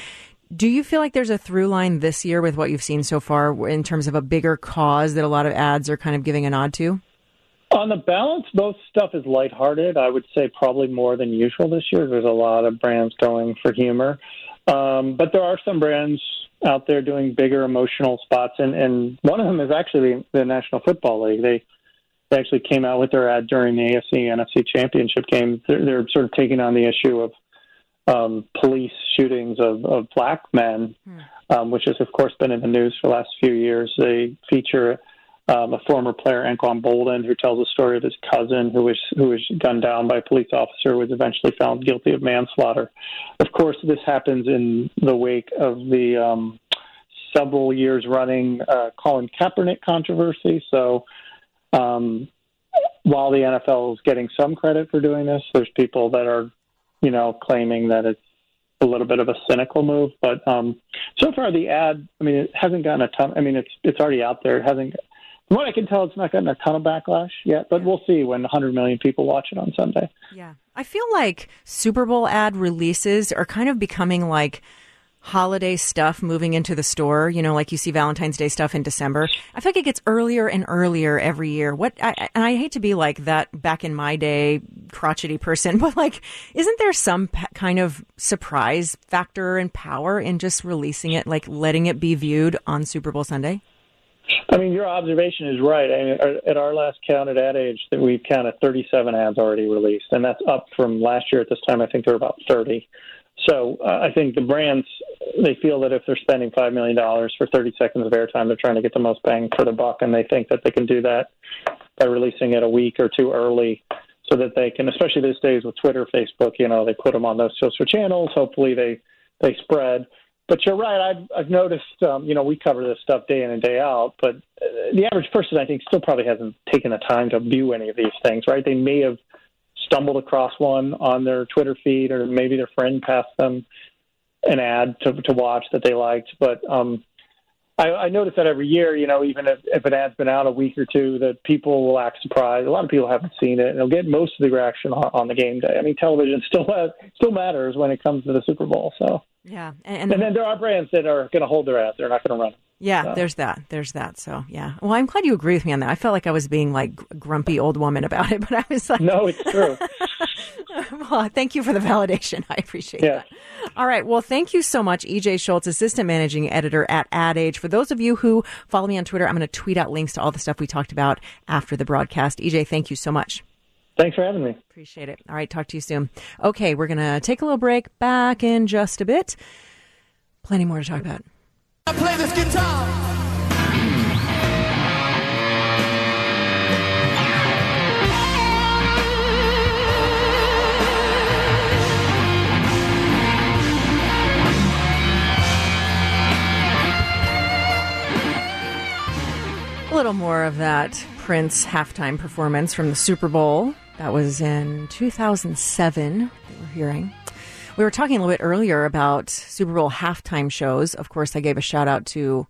do you feel like there's a through line this year with what you've seen so far in terms of a bigger cause that a lot of ads are kind of giving a nod to? On the balance, most stuff is lighthearted. I would say probably more than usual this year. There's a lot of brands going for humor. Um, but there are some brands out there doing bigger emotional spots, and and one of them is actually the National Football League. They they actually came out with their ad during the AFC NFC Championship game. They're, they're sort of taking on the issue of um, police shootings of, of black men, um, which has of course been in the news for the last few years. They feature um, a former player, Anquan Boldin, who tells the story of his cousin who was who was gunned down by a police officer, who was eventually found guilty of manslaughter. Of course, this happens in the wake of the um, several years running uh, Colin Kaepernick controversy. So, um, while the NFL is getting some credit for doing this, there's people that are, you know, claiming that it's a little bit of a cynical move. But um, so far, the ad, I mean, it hasn't gotten a ton. I mean, it's it's already out there. It hasn't from what I can tell, it's not gotten a ton of backlash yet, but we'll see when 100 million people watch it on Sunday. Yeah. I feel like Super Bowl ad releases are kind of becoming like holiday stuff moving into the store. You know, like you see Valentine's Day stuff in December. I feel like it gets earlier and earlier every year. What, I, and I hate to be like that back in my day, crotchety person, but like, isn't there some kind of surprise factor and power in just releasing it, like letting it be viewed on Super Bowl Sunday? I mean, your observation is right. I mean, at our last count at Ad Age, that we've counted 37 ads already released, and that's up from last year at this time. I think there were about 30. So uh, I think the brands they feel that if they're spending five million dollars for 30 seconds of airtime, they're trying to get the most bang for the buck, and they think that they can do that by releasing it a week or two early, so that they can, especially these days with Twitter, Facebook, you know, they put them on those social channels. Hopefully, they they spread but you're right. I've, I've noticed, um, you know, we cover this stuff day in and day out, but uh, the average person, I think, still probably hasn't taken the time to view any of these things, right? They may have stumbled across one on their Twitter feed, or maybe their friend passed them an ad to, to watch that they liked. But um, I, I notice that every year, you know, even if, if an ad's been out a week or two, that people will act surprised. A lot of people haven't seen it, and they'll get most of the reaction on, on the game day. I mean, television still has, still matters when it comes to the Super Bowl. So Yeah. and, and and then there are brands that are going to hold their ads; they're not going to run. Yeah, So- there's that. There's that. So, yeah. Well, I'm glad you agree with me on that. I felt like I was being like grumpy old woman about it, but I was like, No, it's true. well, thank you for the validation. I appreciate Yeah. that. All right. Well, thank you so much, EJ Schultz, assistant managing editor at Ad Age. For those of you who follow me on Twitter, I'm going to tweet out links to all the stuff we talked about after the broadcast. EJ, thank you so much. Thanks for having me. Appreciate it. All right. Talk to you soon. Okay. We're going to take a little break back in just a bit. Plenty more to talk about. I play this guitar. Little more of that Prince halftime performance from the Super Bowl. That was in 2007 that we're hearing. We were talking a little bit earlier about Super Bowl halftime shows. Of course, I gave a shout out to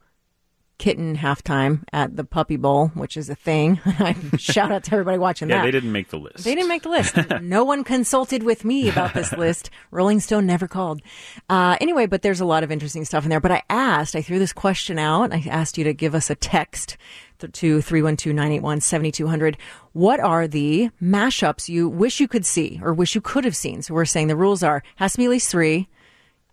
Kitten halftime at the Puppy Bowl, which is a thing. shout out to everybody watching Yeah, that. they didn't make the list. They didn't make the list. no one consulted with me about this list. Rolling Stone never called. Uh, anyway, but there's a lot of interesting stuff in there. But I asked, I threw this question out. I asked you to give us a text to 312-981-7200. What are the mashups you wish you could see or wish you could have seen? So we're saying the rules are, has to be at least three.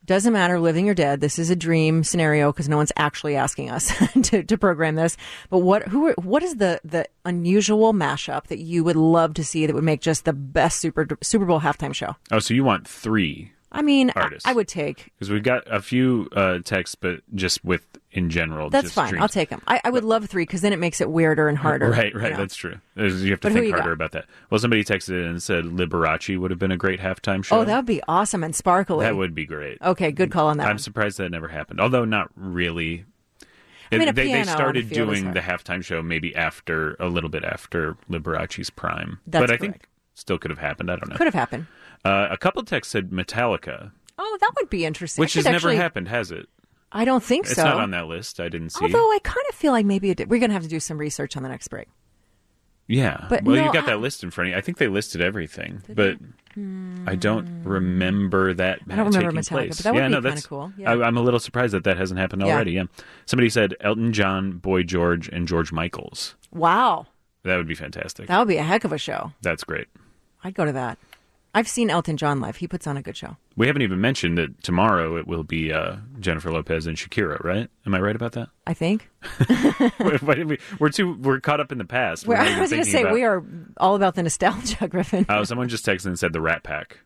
Doesn't matter, living or dead. This is a dream scenario because no one's actually asking us to, to program this. But what who are, what is the the unusual mashup that you would love to see that would make just the best Super Super Bowl halftime show? Oh, so you want three? I mean, I, I would take. Because we've got a few uh, texts, but just with in general. That's fine. I'll take them. I, I would love three because then it makes it weirder and harder. Right, right. you know? That's true. There's- You have to But think harder got? about that. Well, somebody texted in and said Liberace would have been a great halftime show. Oh, that would be awesome and sparkly. That would be great. Okay, good call on that. I'm one. surprised that never happened. Although not really. I mean, they, they started doing the halftime show maybe after a little bit after Liberace's prime. That's but I think still could have happened. I don't know. Could have happened. Uh, a couple texts said Metallica, Oh, that would be interesting. which has never happened, has it? I don't think It's so. It's not on that list. I didn't see. Although I kind of feel like maybe it did. we're going to have to do some research on the next break. Yeah. But well, no, you got I- that list in front of you. I think they listed everything, but hmm. I don't remember that. I don't remember Metallica, place. but that would yeah, be no, kinda that's cool. Yeah. I, I'm a little surprised that that hasn't happened Yeah. already. Yeah. Somebody said Elton John, Boy George, and George Michaels. Wow. That would be fantastic. That would be a heck of a show. That's great. I'd go to that. I've seen Elton John live. He puts on a good show. We haven't even mentioned that tomorrow it will be uh, Jennifer Lopez and Shakira, right? Am I right about that? I think. We- we're too we're caught up in the past. We're I was going to say about- we are all about the nostalgia, Griffin. Oh, someone just texted and said the Rat Pack.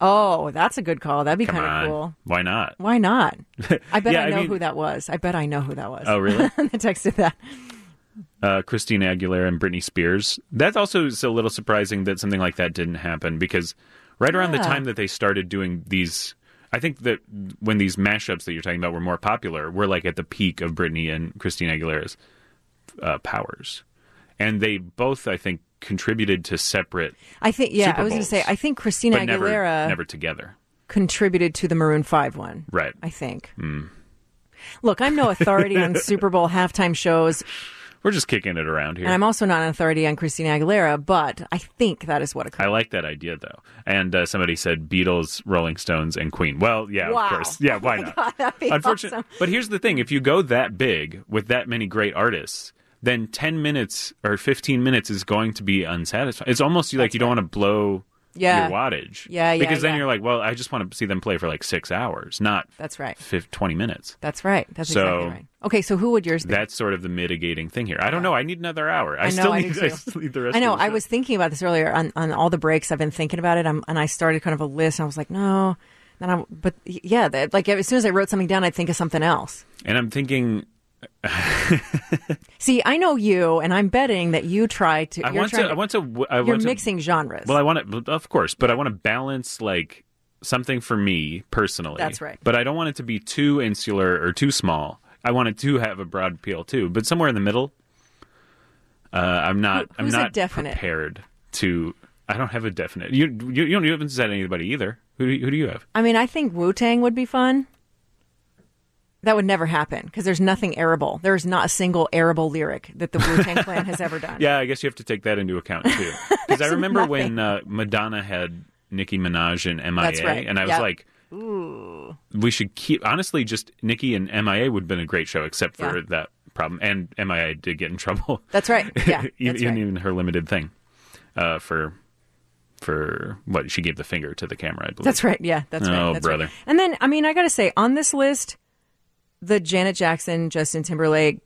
oh, that's a good call. That'd be kind of cool. why not? Why not? I bet Yeah, I I know mean- who that was. I bet I know who that was. Oh, really? the texted that. Uh, Christina Aguilera and Britney Spears. That also is a little surprising that something like that didn't happen because right around the time that they started doing these, I think that when these mashups that you're talking about were more popular, we're like at the peak of Britney and Christina Aguilera's uh, powers, and they both, I think, contributed to separate, I think. Yeah, I was going to say. I think Christina but never, Aguilera never together. contributed to the Maroon Five one. Right. I think. Hmm. Look, I'm no authority on Super Bowl halftime shows, We're just kicking it around here. and I'm also not an authority on Christina Aguilera, but I think that is what occurred. I like that idea though. And uh, somebody said Beatles, Rolling Stones, and Queen. Well, yeah, Wow. of course. Yeah, why not? God, that'd be Unfortunately, awesome. but here's the thing: if you go that big with that many great artists, then 10 minutes or 15 minutes is going to be unsatisfying. It's almost like you don't want to blow Yeah. your wattage. Yeah, yeah, Because then yeah. you're like, well, I just want to see them play for like six hours, not That's right. 20 minutes. That's right. That's So- exactly right. Okay, so who would yours be? That's sort of the mitigating thing here. I don't know. I need another hour. I, I know, still I need. do I still need the rest. I know. I was thinking about this earlier on, on all the breaks. I've been thinking about it, I'm, and I started kind of a list. And I was like, no. Then I, but yeah, that, like as soon as I wrote something down, I'd think of something else. and I'm thinking. See, I know you, and I'm betting that you try to. I want trying to. I want to. I You're want to, mixing genres. Well, I want to, of course, but I want to balance like something for me personally. That's right. But I don't want it to be too insular or too small. I want it to have a broad appeal too, but somewhere in the middle. Uh, I'm not. Who- I'm not definite? prepared to. I don't have a definite. You you, you don't. You haven't said anybody either. Who do you, who do you have? I mean, I think Wu Tang would be fun. That would never happen because there's nothing arable. There's not a single arable lyric that the Wu Tang Clan has ever done. Yeah, I guess you have to take that into account too. Because I remember when uh, Madonna had Nicki Minaj and MIA, That's right. and I was Yep. like, we should keep. Honestly, just Nicki and MIA would have been a great show, except for Yeah. that problem. And MIA did get in trouble. That's right. Yeah, even, that's right. even her limited thing uh, for for what she gave the finger to the camera. I believe That's right. Yeah, that's right. Oh, that's right. brother. And then, I mean, I got to say, on this list, the Janet Jackson, Justin Timberlake,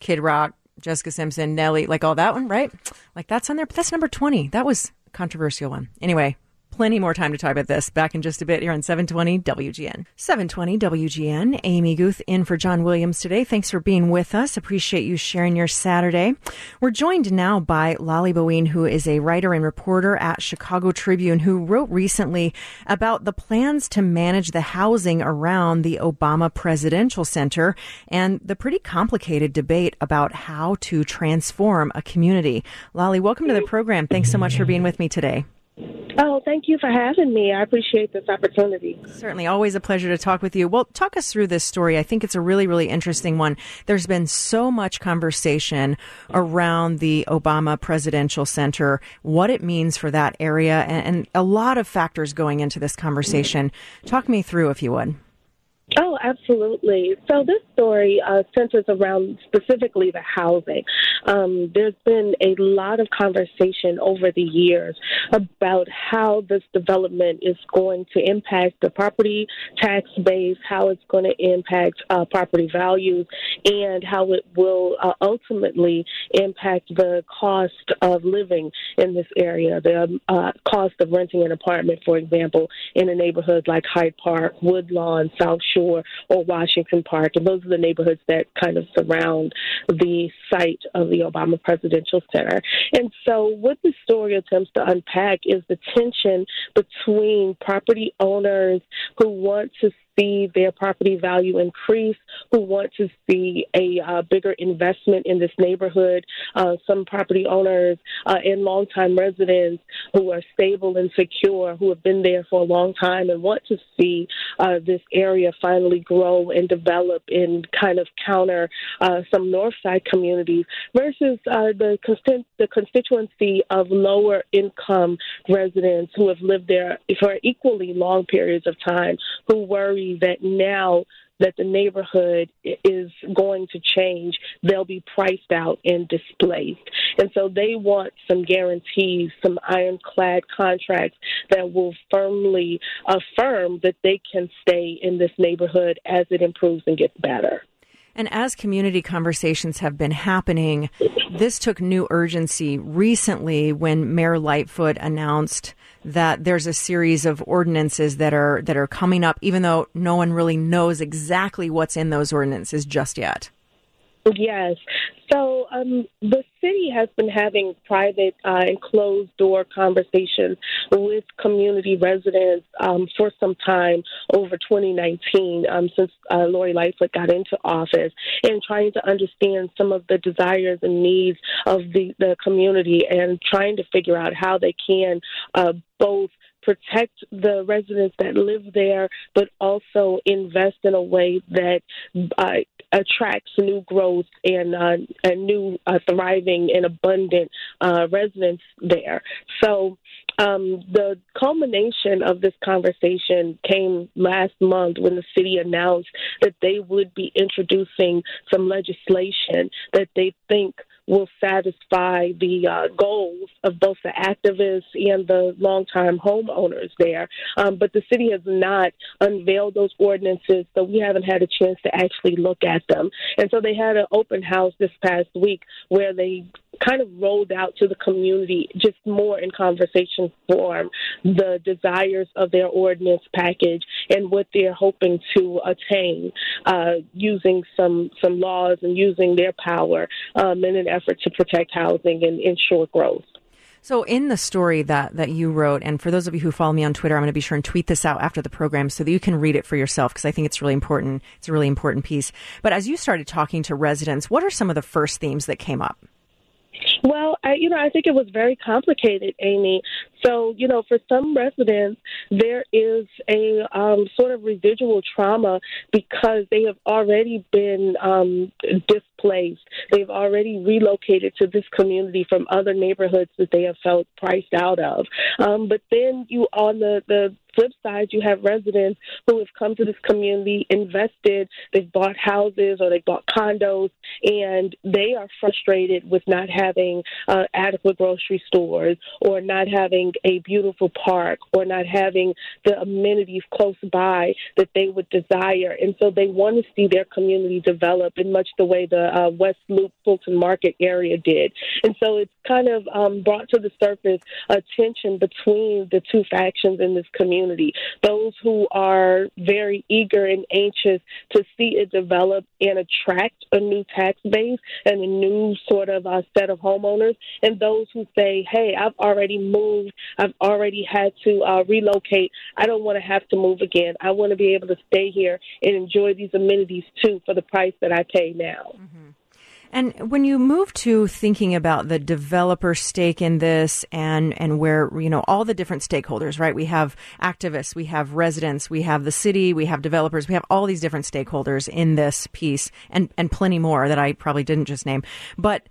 Kid Rock, Jessica Simpson, Nelly, like all that one, right? Like that's on there, but that's number 20. That was a controversial one. Anyway, plenty more time to talk about this back in just a bit here on 720 WGN. 720 WGN. Amy Guth in for John Williams today. Thanks for being with us. Appreciate you sharing your Saturday. We're joined now by Lolly Bowean, who is a writer and reporter at Chicago Tribune, who wrote recently about the plans to manage the housing around the Obama Presidential Center and the pretty complicated debate about how to transform a community. Lolly, welcome to the program. Thanks so much for being with me today. Oh, thank you for having me. I appreciate this opportunity. Certainly, always a pleasure to talk with you. Well, talk us through this story. I think it's a really, really interesting one. There's been so much conversation around the Obama Presidential Center, what it means for that area, and, and a lot of factors going into this conversation. Talk me through, if you would. Oh, absolutely. So this story uh, centers around specifically the housing. Um, there's been a lot of conversation over the years about how this development is going to impact the property tax base, how it's going to impact uh, property values, and how it will uh, ultimately impact the cost of living in this area, the uh, cost of renting an apartment, for example, in a neighborhood like Hyde Park, Woodlawn, South Shore, or Washington Park. And those are the neighborhoods that kind of surround the site of the Obama Presidential Center. And so, what the story attempts to unpack is the tension between property owners who want to see their property value increase, who want to see a uh, bigger investment in this neighborhood. Uh, some property owners uh, and longtime residents who are stable and secure, who have been there for a long time and want to see uh, this area finally grow and develop and kind of counter uh, some North Side communities versus uh, the, the constituency of lower income residents who have lived there for equally long periods of time who worry that now that the neighborhood is going to change, they'll be priced out and displaced. And so they want some guarantees, some ironclad contracts that will firmly affirm that they can stay in this neighborhood as it improves and gets better. And as community conversations have been happening, this took new urgency recently when Mayor Lightfoot announced that there's a series of ordinances that are that are coming up even though no one really knows exactly what's in those ordinances just yet. Yes. So um, the city has been having private uh, and closed door conversations with community residents um, for some time over 2019 um, since uh, Lori Lightfoot got into office and trying to understand some of the desires and needs of the, the community and trying to figure out how they can uh, both protect the residents that live there, but also invest in a way that uh, attracts new growth and uh, and new uh, thriving and abundant uh, residents there. So um, the culmination of this conversation came last month when the city announced that they would be introducing some legislation that they think will satisfy the uh, goals of both the activists and the longtime homeowners there. Um, but the city has not unveiled those ordinances, so we haven't had a chance to actually look at them. And so they had an open house this past week where they kind of rolled out to the community just more in conversation form the desires of their ordinance package and what they're hoping to attain uh, using some some laws and using their power um, in an effort to protect housing and ensure growth. So, in the story that, that you wrote, and for those of you who follow me on Twitter, I'm going to be sure and tweet this out after the program so that you can read it for yourself because I think it's really important. It's a really important piece. But as you started talking to residents, what are some of the first themes that came up? Well, I, you know, I think it was very complicated, Amy. So, you know, for some residents, there is a um, sort of residual trauma because they have already been um, displaced. They've already relocated to this community from other neighborhoods that they have felt priced out of. Um, but then you, on the, the flip side, you have residents who have come to this community, invested, they've bought houses or they've bought condos, and they are frustrated with not having uh, adequate grocery stores or not having a beautiful park or not having the amenities close by that they would desire. And so they want to see their community develop in much the way the uh, West Loop Fulton Market area did. And so it's kind of um, brought to the surface a tension between the two factions in this community. Those who are very eager and anxious to see it develop and attract a new tax base and a new sort of uh, set of homeowners, and those who say, hey, I've already moved, I've already had to uh, relocate, I don't want to have to move again. I want to be able to stay here and enjoy these amenities too for the price that I pay now. Mm-hmm. And when you move to thinking about the developer stake in this and, and where, you know, all the different stakeholders, right? We have activists, we have residents, we have the city, we have developers, we have all these different stakeholders in this piece and, and plenty more that I probably didn't just name. But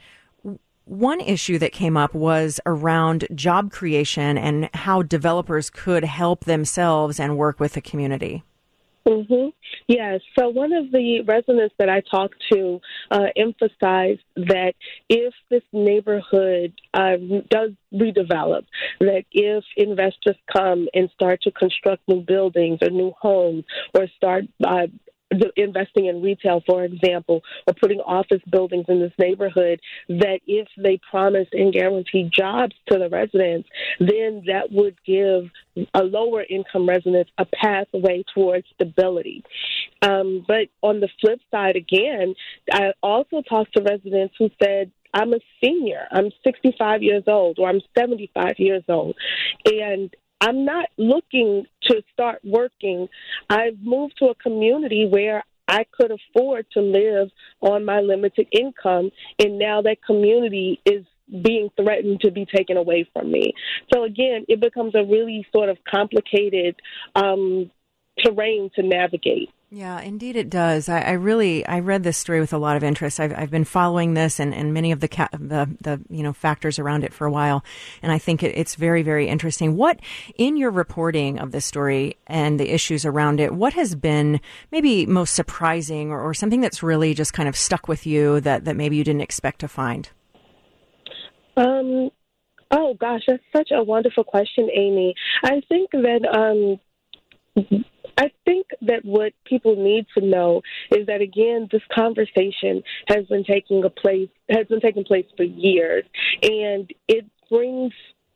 one issue that came up was around job creation and how developers could help themselves and work with the community. Mm-hmm. Yes. So one of the residents that I talked to uh, emphasized that if this neighborhood uh, does redevelop, that if investors come and start to construct new buildings or new homes or start uh, investing in retail, for example, or putting office buildings in this neighborhood, that if they promise and guarantee jobs to the residents, then that would give a lower income residents a pathway towards stability. Um, but on the flip side, again, I also talked to residents who said, I'm a senior. I'm 65 years old or I'm 75 years old. And I'm not looking to start working. I've moved to a community where I could afford to live on my limited income, and now that community is being threatened to be taken away from me. So again, it becomes a really sort of complicated um, terrain to navigate. Yeah, indeed it does. I, I, really I read this story with a lot of interest. I've, I've been following this and, and many of the, ca- the the you know factors around it for a while, and I think it, it's very very interesting. What in your reporting of this story and the issues around it, what has been maybe most surprising or, or something that's really just kind of stuck with you that that maybe you didn't expect to find? Um. Oh gosh, that's such a wonderful question, Amy. I think that um I think that what people need to know is that again, this conversation has been taking a place has been taking place for years, and it brings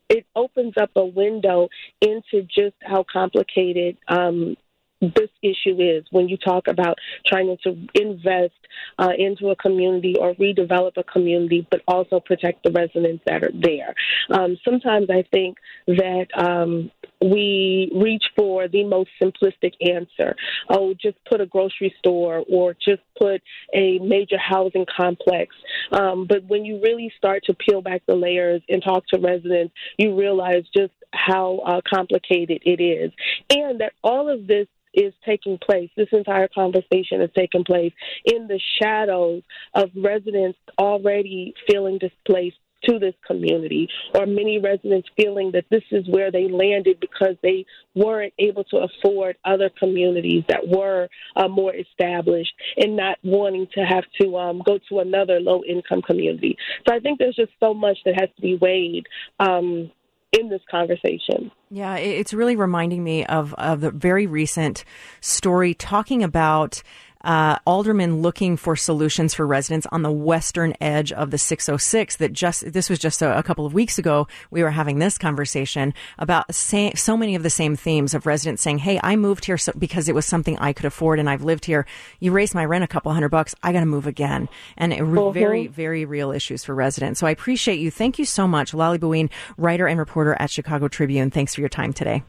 it opens up a window into just how complicated um, this issue is when you talk about trying to invest uh, into a community or redevelop a community, but also protect the residents that are there. Um, sometimes I think that um, we reach for the most simplistic answer. Oh, just put a grocery store or just put a major housing complex. Um, but when you really start to peel back the layers and talk to residents, you realize just how uh, complicated it is. And that all of this is taking place. This entire conversation is taking place in the shadows of residents already feeling displaced to this community, or many residents feeling that this is where they landed because they weren't able to afford other communities that were uh, more established and not wanting to have to um, go to another low income community. So I think there's just so much that has to be weighed. Um, in this conversation. Yeah, it's really reminding me of, of the very recent story talking about uh, aldermen looking for solutions for residents on the western edge of the 606 that just this was just a, a couple of weeks ago we were having this conversation about say, so many of the same themes of residents saying hey i moved here so, because it was something i could afford and i've lived here. You raised my rent a couple hundred bucks. I got to move again. And it mm-hmm. very very real issues for residents. So i appreciate you. Thank you so much lolly Bowean, writer and reporter at chicago tribune. Thanks for your time today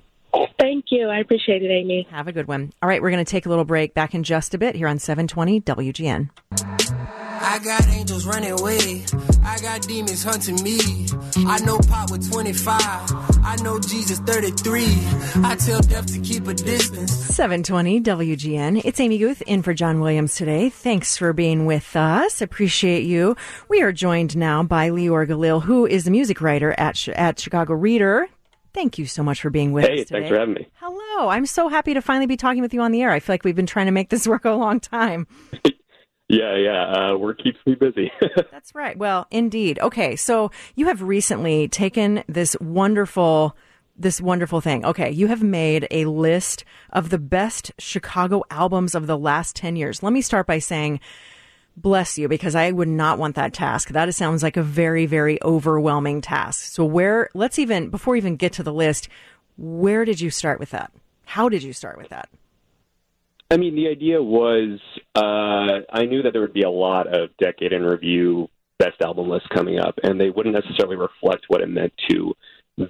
Thank you. I appreciate it, Amy. Have a good one. All right, we're going to take a little break. Back in just a bit here on 720 WGN. I got angels running away. I got demons hunting me. I know Pop with 25. I know Jesus 33. I tell death to keep a distance. 720 WGN. It's Amy Guth in for John Williams today. Thanks for being with us. Appreciate you. We are joined now by Lior Galil, who is the music writer at, at Chicago Reader. Thank you so much for being with hey, us. Hey, thanks for having me. Hello. I'm so happy to finally be talking with you on the air. I feel like we've been trying to make this work a long time. yeah, yeah. Uh, work keeps me busy. That's right. Well, indeed. Okay, so you have recently taken this wonderful this wonderful thing. Okay, you have made a list of the best Chicago albums of the last 10 years. Let me start by saying Bless you, because I would not want that task. That sounds like a very, very overwhelming task. So, where, let's even, before we even get to the list, where did you start with that? How did you start with that? I mean, the idea was uh, I knew that there would be a lot of decade in review best album lists coming up, and they wouldn't necessarily reflect what it meant to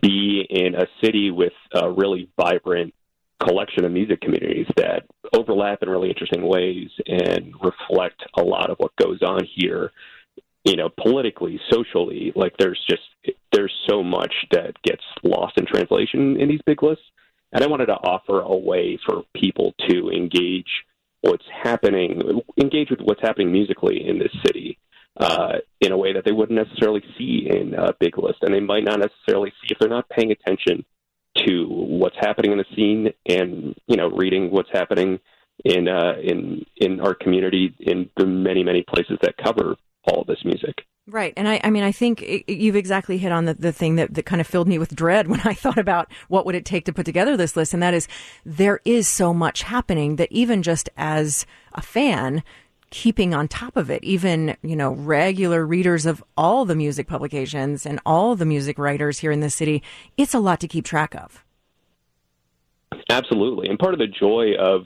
be in a city with a really vibrant collection of music communities that overlap in really interesting ways and reflect a lot of what goes on here you know politically socially like there's just there's so much that gets lost in translation in these big lists. And i wanted to offer a way for people to engage what's happening engage with what's happening musically in this city uh, in a way that they wouldn't necessarily see in a big list. And they might not necessarily see if they're not paying attention to what's happening in the scene and you know reading what's happening in uh, in in our community in the many many places that cover all of this music. Right. And I, I mean, I think it, you've exactly hit on the, the thing that, that kind of filled me with dread when I thought about what would it take to put together this list. And that is there is so much happening that even just as a fan, keeping on top of it. Even, you know, regular readers of all the music publications and all the music writers here in the city, it's a lot to keep track of. Absolutely. And part of the joy of,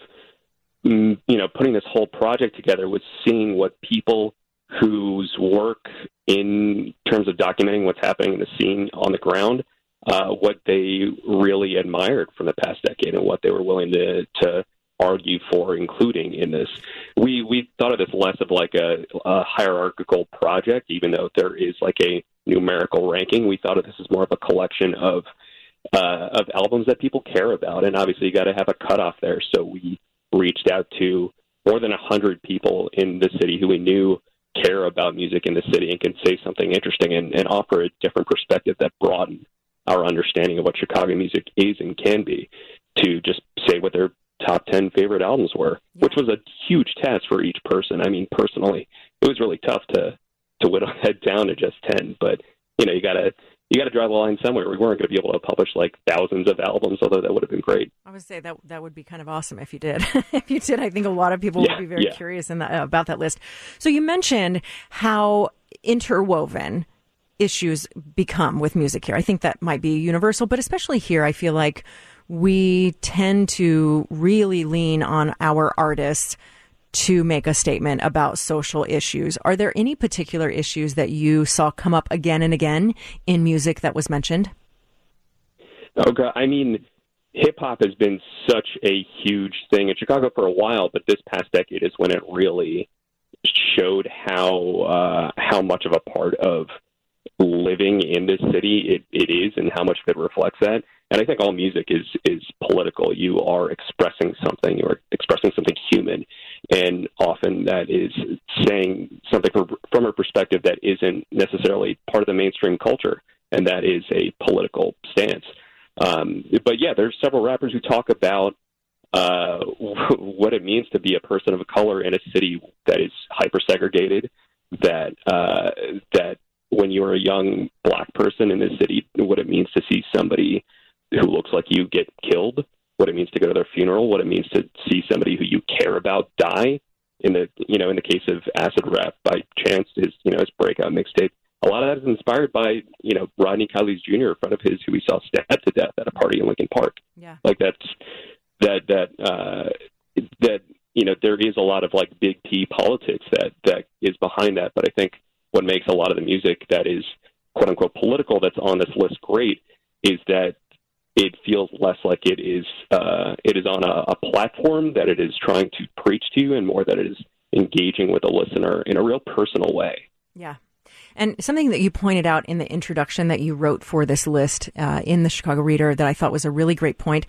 mm, you know, putting this whole project together was seeing what people whose work in terms of documenting what's happening in the scene on the ground, uh, what they really admired from the past decade and what they were willing to, to argue for including in this. We we thought of this less of like a, a hierarchical project, even though there is like a numerical ranking. We thought of this as more of a collection of uh, of albums that people care about, and obviously you got to have a cutoff there. So we reached out to more than a hundred people in the city who we knew care about music in the city and can say something interesting and, and offer a different perspective that broaden our understanding of what Chicago music is and can be to just say what their top 10 favorite albums were, Yeah. which was a huge task for each person. I mean, personally, it was really tough to, to whittle that down to just 10, but you know, you gotta, you gotta draw the line somewhere. We weren't going to be able to publish like thousands of albums, although that would have been great. I would say that that would be kind of awesome if you did. if you did, I think a lot of people Yeah, would be very yeah. curious in the, uh, about that list. So you mentioned how interwoven issues become with music here. I think that might be universal, but especially here, I feel like we tend to really lean on our artists to make a statement about social issues. Are there any particular issues that you saw come up again and again in music that was mentioned? Oh god, I mean, hip hop has been such a huge thing in Chicago for a while, but this past decade is when it really showed how uh, how much of a part of living in this city it, it is, and how much of it reflects that. And I think all music is is political. You are expressing something. You are expressing something human, and often that is saying something from, from a perspective that isn't necessarily part of the mainstream culture, and that is a political stance. Um, but yeah, there's several rappers who talk about uh, what it means to be a person of color in a city that is hyper segregated. That uh, that when you're a young black person in this city, what it means to see somebody who looks like you get killed, what it means to go to their funeral, what it means to see somebody who you care about die. In the you know in the case of Acid Rap by Chance, his you know his breakout mixtape, a lot of that is inspired by you know Rodney Kyles Jr. a friend of his who he saw stabbed to death at a party in Lincoln Park. Yeah. Like that's that that uh, that you know there is a lot of like big P politics that that is behind that. But I think what makes a lot of the music that is quote unquote political that's on this list great is that it feels less like it is uh, it is on a, a platform that it is trying to preach to you, and more that it is engaging with a listener in a real personal way. Yeah. And something that you pointed out in the introduction that you wrote for this list uh, in the Chicago Reader that I thought was a really great point.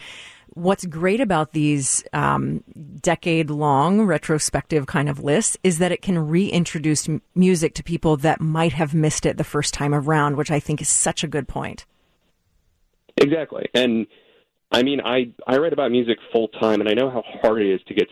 What's great about these um, decade long retrospective kind of lists is that it can reintroduce m- music to people that might have missed it the first time around, which I think is such a good point. Exactly. And I mean, I I write about music full time, and I know how hard it is to get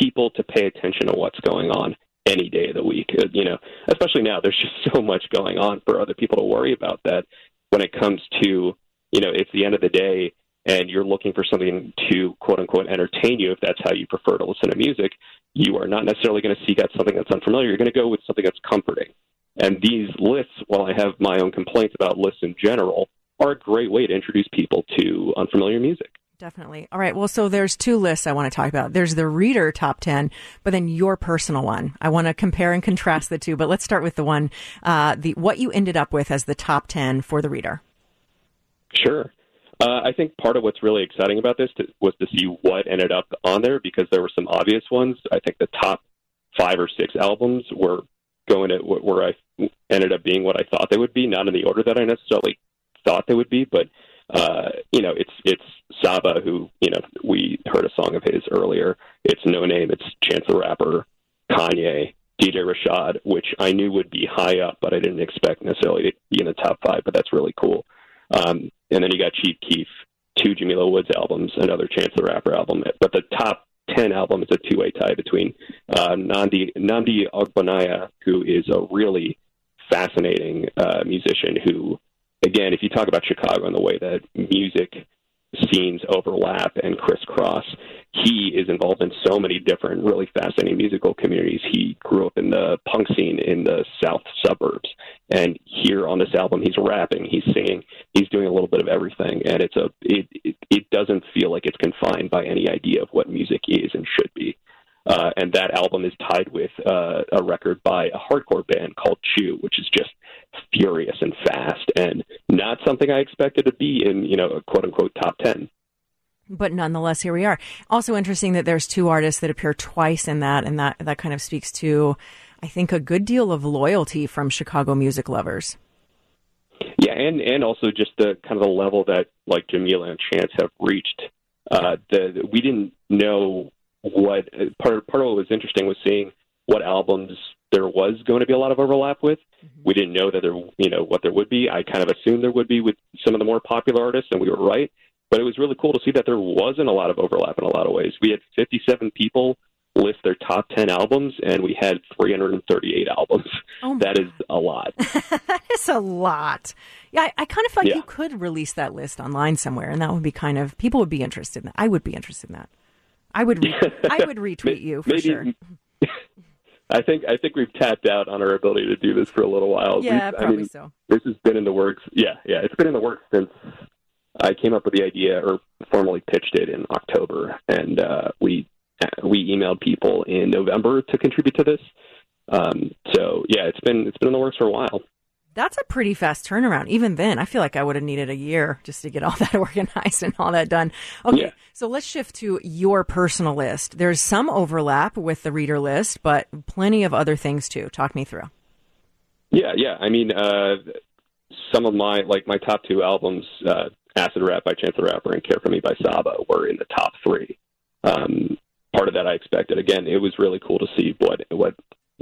people to pay attention to what's going on any day of the week. Uh, You know, especially now, there's just so much going on for other people to worry about that. When it comes to, you know, it's the end of the day, and you're looking for something to quote unquote entertain you, if that's how you prefer to listen to music, you are not necessarily going to seek out something that's unfamiliar. You're going to go with something that's comforting. And these lists, while I have my own complaints about lists in general, are a great way to introduce people to unfamiliar music. Definitely. All right. Well, so there's two lists I want to talk about. There's the reader top 10, but then your personal one. I want to compare and contrast the two, but let's start with the one, uh, the, what you ended up with as the top 10 for the reader. Sure. Uh, I think part of what's really exciting about this to, was to see what ended up on there because there were some obvious ones. I think the top five or six albums were going to where I ended up being what I thought they would be, not in the order that I necessarily thought they would be, but uh, you know, it's it's Saba who you know we heard a song of his earlier. It's Noname. It's Chance the Rapper, Kanye, DJ Rashad, which I knew would be high up, but I didn't expect necessarily to be in the top five. But that's really cool. Um, and then you got Chief Keef, two Jamila Woods albums, another Chance the Rapper album. But the top ten album is a two way tie between uh, Nnamdi Nnamdi Ogbonnaya, who is a really fascinating uh, musician who again, if you talk about Chicago and the way that music scenes overlap and crisscross, he is involved in so many different, really fascinating musical communities. He grew up in the punk scene in the south suburbs, and here on this album, he's rapping, he's singing, he's doing a little bit of everything, and it's a it it, it doesn't feel like it's confined by any idea of what music is and should be. Uh, and that album is tied with uh, a record by a hardcore band called Chew, which is just furious and fast, and not something I expected to be in, you know, a quote unquote top ten. But nonetheless, here we are. Also interesting that there's two artists that appear twice in that, and that that kind of speaks to, I think, a good deal of loyalty from Chicago music lovers. Yeah, and and also just the kind of the level that like Jamila and Chance have reached. Uh, the we didn't know what part part of what was interesting was seeing what albums there was going to be a lot of overlap with. Mm-hmm. We didn't know that there, you know, what there would be. I kind of assumed there would be with some of the more popular artists, and we were right. But it was really cool to see that there wasn't a lot of overlap in a lot of ways. We had 57 people list their top 10 albums, and we had 338 albums. Oh that is a lot. that is a lot. Yeah, I, I kind of like Yeah. you could release that list online somewhere, and that would be kind of people would be interested in that. I would be interested in that. I would. Re- I would retweet you for Maybe- sure. I think I think we've tapped out on our ability to do this for a little while. Yeah, We've- I probably mean, so. This has been in the works. Yeah, yeah, it's been in the works since I came up with the idea or formally pitched it in October, and uh, we we emailed people in November to contribute to this. Um, so yeah, it's been it's been in the works for a while. That's a pretty fast turnaround. Even then, I feel like I would have needed a year just to get all that organized and all that done. Okay, Yeah. so let's shift to your personal list. There's some overlap with the reader list, but plenty of other things too. Talk me through. Yeah, yeah. I mean, uh, some of my like my top two albums, uh, "Acid Rap" by Chance the Rapper and "Care for Me" by Saba, were in the top three. Um, part of that I expected. Again, it was really cool to see what what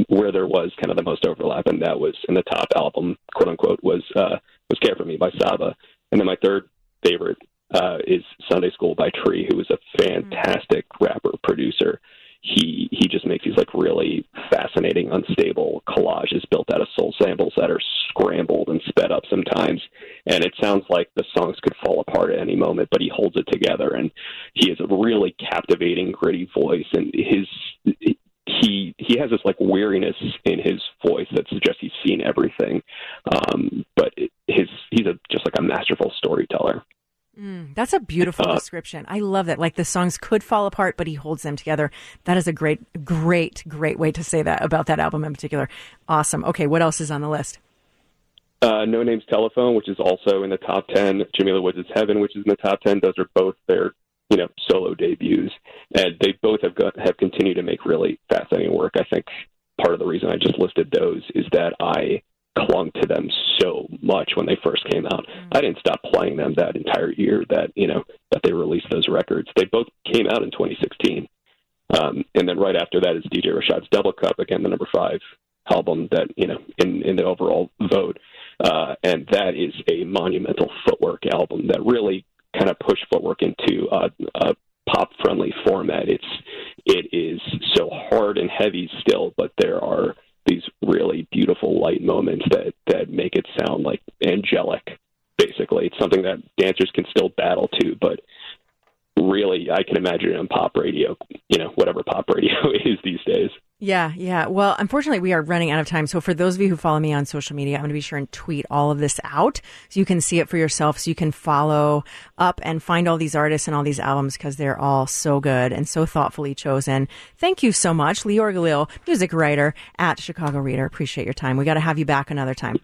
where there was kind of the most overlap, and that was in the top album, quote unquote, was uh, was "Care for Me" by Saba, and then my third favorite uh, is "Sunday School" by Tree, who is a fantastic rapper producer. He he just makes these like really fascinating, unstable collages built out of soul samples that are scrambled and sped up sometimes, and it sounds like the songs could fall apart at any moment, but he holds it together, and he has a really captivating, gritty voice, and his he he has this like weariness in his voice that suggests he's seen everything, um, but it, his he's a just like a masterful storyteller. Mm, that's a beautiful Uh, description. I love that. Like the songs could fall apart, but he holds them together. That is a great, great, great way to say that about that album in particular. Awesome. Okay, what else is on the list? Uh, Noname's Telephone, which is also in the top 10. Jamila Woods' Heaven, which is in the top 10. Those are both their, you know, solo debuts. And they both have got, have continued to make really fascinating work. I think part of the reason I just listed those is that I clung to them so much when they first came out. I didn't stop playing them that entire year that, you know, that they released those records. They both came out in 2016. Um, and then right after that is DJ Rashad's Double Cup, again, the number five album that, you know, in, in the overall vote. Uh, and that is a monumental footwork album that really kind of push footwork into a, a pop friendly format. It's, it is so hard and heavy still, but there are these really beautiful light moments that, that make it sound like angelic, basically. It's something that dancers can still battle to, but really I can imagine it on pop radio, you know, whatever pop radio is these days. Yeah, yeah. Well, unfortunately, we are running out of time. So, for those of you who follow me on social media, I'm going to be sure and tweet all of this out so you can see it for yourself. So you can follow up and find all these artists and all these albums because they're all so good and so thoughtfully chosen. Thank you so much, Leor Galil, music writer at Chicago Reader. Appreciate your time. We got to have you back another time.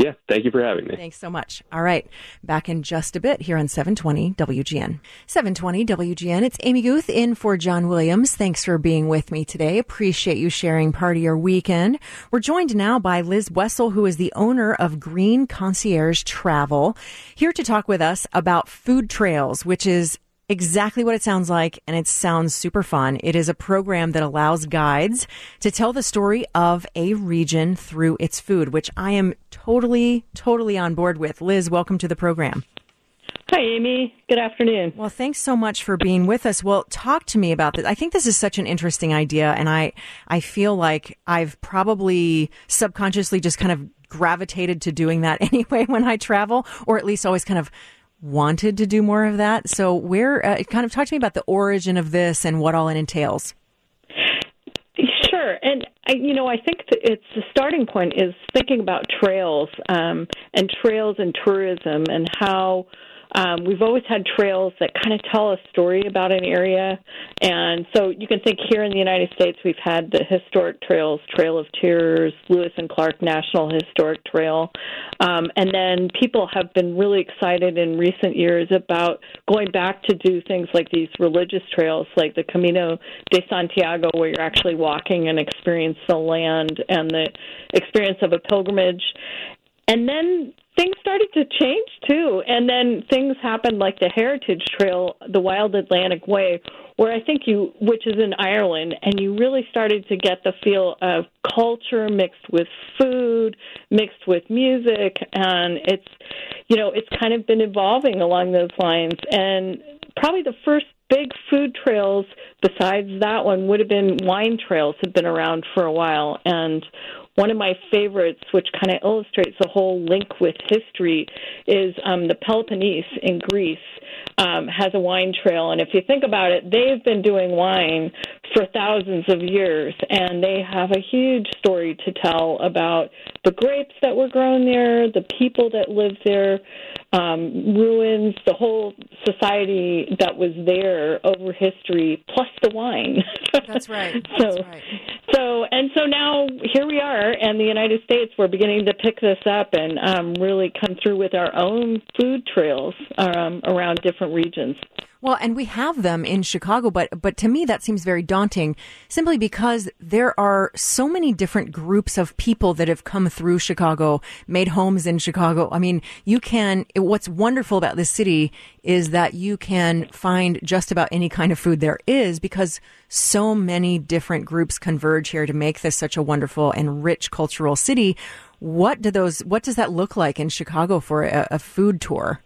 Yeah, thank you for having me. Thanks so much. All right. Back in just a bit here on 720 WGN. 720 WGN. It's Amy Guth in for John Williams. Thanks for being with me today. Appreciate you sharing part of your weekend. We're joined now by Liz Wessel, who is the owner of Green Concierge Travel, here to talk with us about food trails, which is exactly what it sounds like, and it sounds super fun. It is a program that allows guides to tell the story of a region through its food, which I am totally, totally on board with. Liz, welcome to the program. Hi, Amy. Good afternoon. Well, thanks so much for being with us. Well, talk to me about this. I think this is such an interesting idea, and I, I feel like I've probably subconsciously just kind of gravitated to doing that anyway when I travel, or at least always kind of wanted to do more of that. So, where, uh, kind of talk to me about the origin of this and what all it entails. Sure, and I, you know, I think it's the starting point is thinking about trails um, and trails and tourism and how um, we've always had trails that kind of tell a story about an area. And so you can think here in the United States, we've had the historic trails, Trail of Tears, Lewis and Clark National Historic Trail. Um, and then people have been really excited in recent years about going back to do things like these religious trails, like the Camino de Santiago, where you're actually walking and experience the land and the experience of a pilgrimage and then things started to change too. And then things happened like the Heritage Trail, the Wild Atlantic Way, where I think you, which is in Ireland, and you really started to get the feel of culture mixed with food, mixed with music, and it's, you know, it's kind of been evolving along those lines. And probably the first big food trails besides that one would have been wine trails have been around for a while and one of my favorites, which kind of illustrates the whole link with history, is um, the Peloponnese in Greece. Um, has a wine trail, and if you think about it, they've been doing wine for thousands of years, and they have a huge story to tell about the grapes that were grown there, the people that lived there, um, ruins, the whole society that was there over history, plus the wine. That's right. so, That's right. so and so now here we are, and the United States we're beginning to pick this up and um, really come through with our own food trails um, around different regions. Well, and we have them in Chicago, but but to me that seems very daunting simply because there are so many different groups of people that have come through Chicago, made homes in Chicago. I mean, you can what's wonderful about this city is that you can find just about any kind of food there is because so many different groups converge here to make this such a wonderful and rich cultural city. What do those what does that look like in Chicago for a, a food tour?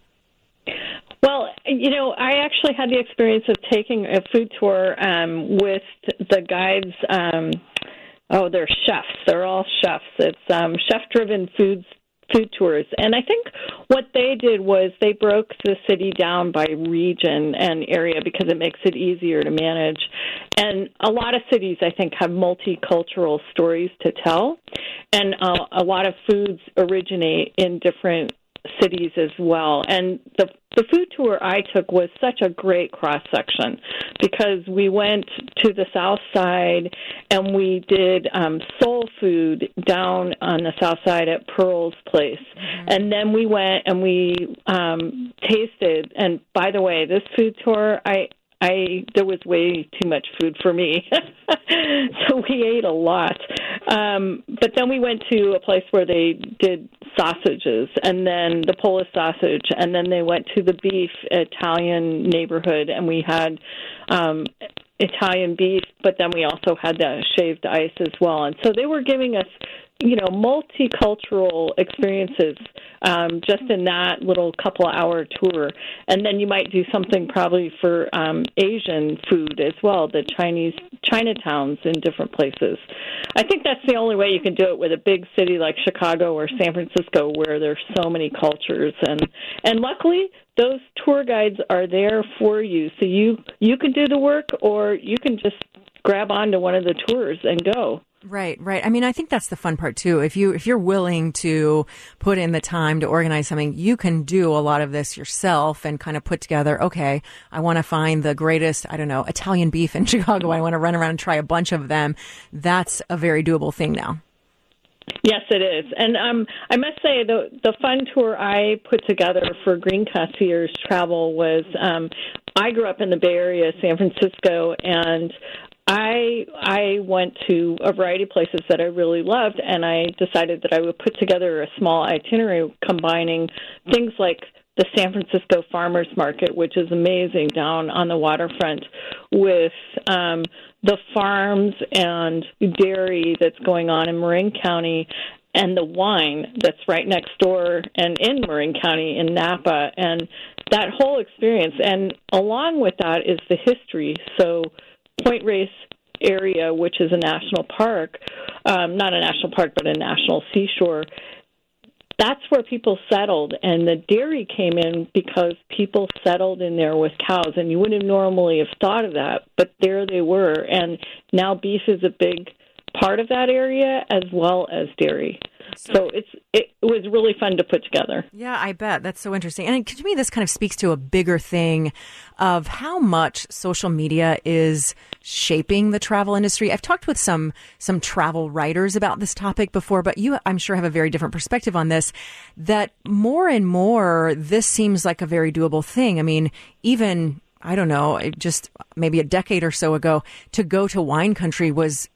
You know, I actually had the experience of taking a food tour um, with the guides. Um, oh, they're chefs. They're all chefs. It's um, chef-driven foods food tours. And I think what they did was they broke the city down by region and area because it makes it easier to manage. And a lot of cities, I think, have multicultural stories to tell. And uh, a lot of foods originate in different cities as well. And the the food tour I took was such a great cross section because we went to the south side and we did um, soul food down on the south side at Pearl's place, mm-hmm. and then we went and we um, tasted. And by the way, this food tour I I there was way too much food for me, so we ate a lot. Um, but then we went to a place where they did sausages, and then the Polish sausage, and then they went to the beef Italian neighborhood, and we had um, Italian beef, but then we also had the shaved ice as well. And so they were giving us you know multicultural experiences um, just in that little couple hour tour. And then you might do something probably for um, asian food as well the chinese chinatowns in different places. I think that's the only way you can do it with a big city like chicago or san francisco where there's so many cultures. And and luckily those tour guides are there for you. So you you can do the work or you can just grab onto one of the tours and go Right, right. I mean, I think that's the fun part too. If you if you're willing to put in the time to organize something, you can do a lot of this yourself and kind of put together, okay, I want to find the greatest, I don't know, Italian beef in Chicago. I want to run around and try a bunch of them. That's a very doable thing now. Yes, it is, and um, I must say the the fun tour I put together for Green Concierge Travel was um, I grew up in the Bay Area, San Francisco, and I I went to a variety of places that I really loved, and I decided that I would put together a small itinerary combining things like the San Francisco Farmers Market, which is amazing down on the waterfront, with um, the farms and dairy that's going on in Marin County, and the wine that's right next door and in Marin County in Napa, and that whole experience. And along with that is the history. So Point Reyes area, which is a national park, um, not a national park, but a national seashore, that's where people settled. And the dairy came in because people settled in there with cows. And you wouldn't normally have thought of that, but there they were. And now beef is a big part of that area as well as dairy. So it's it was really fun to put together. Yeah, I bet that's so interesting. And to me, this kind of speaks to a bigger thing of how much social media is shaping the travel industry. I've talked with some some travel writers about this topic before, but you, I'm sure, have a very different perspective on this. That more and more, this seems like a very doable thing. I mean, even I don't know, just maybe a decade or so ago, to go to wine country was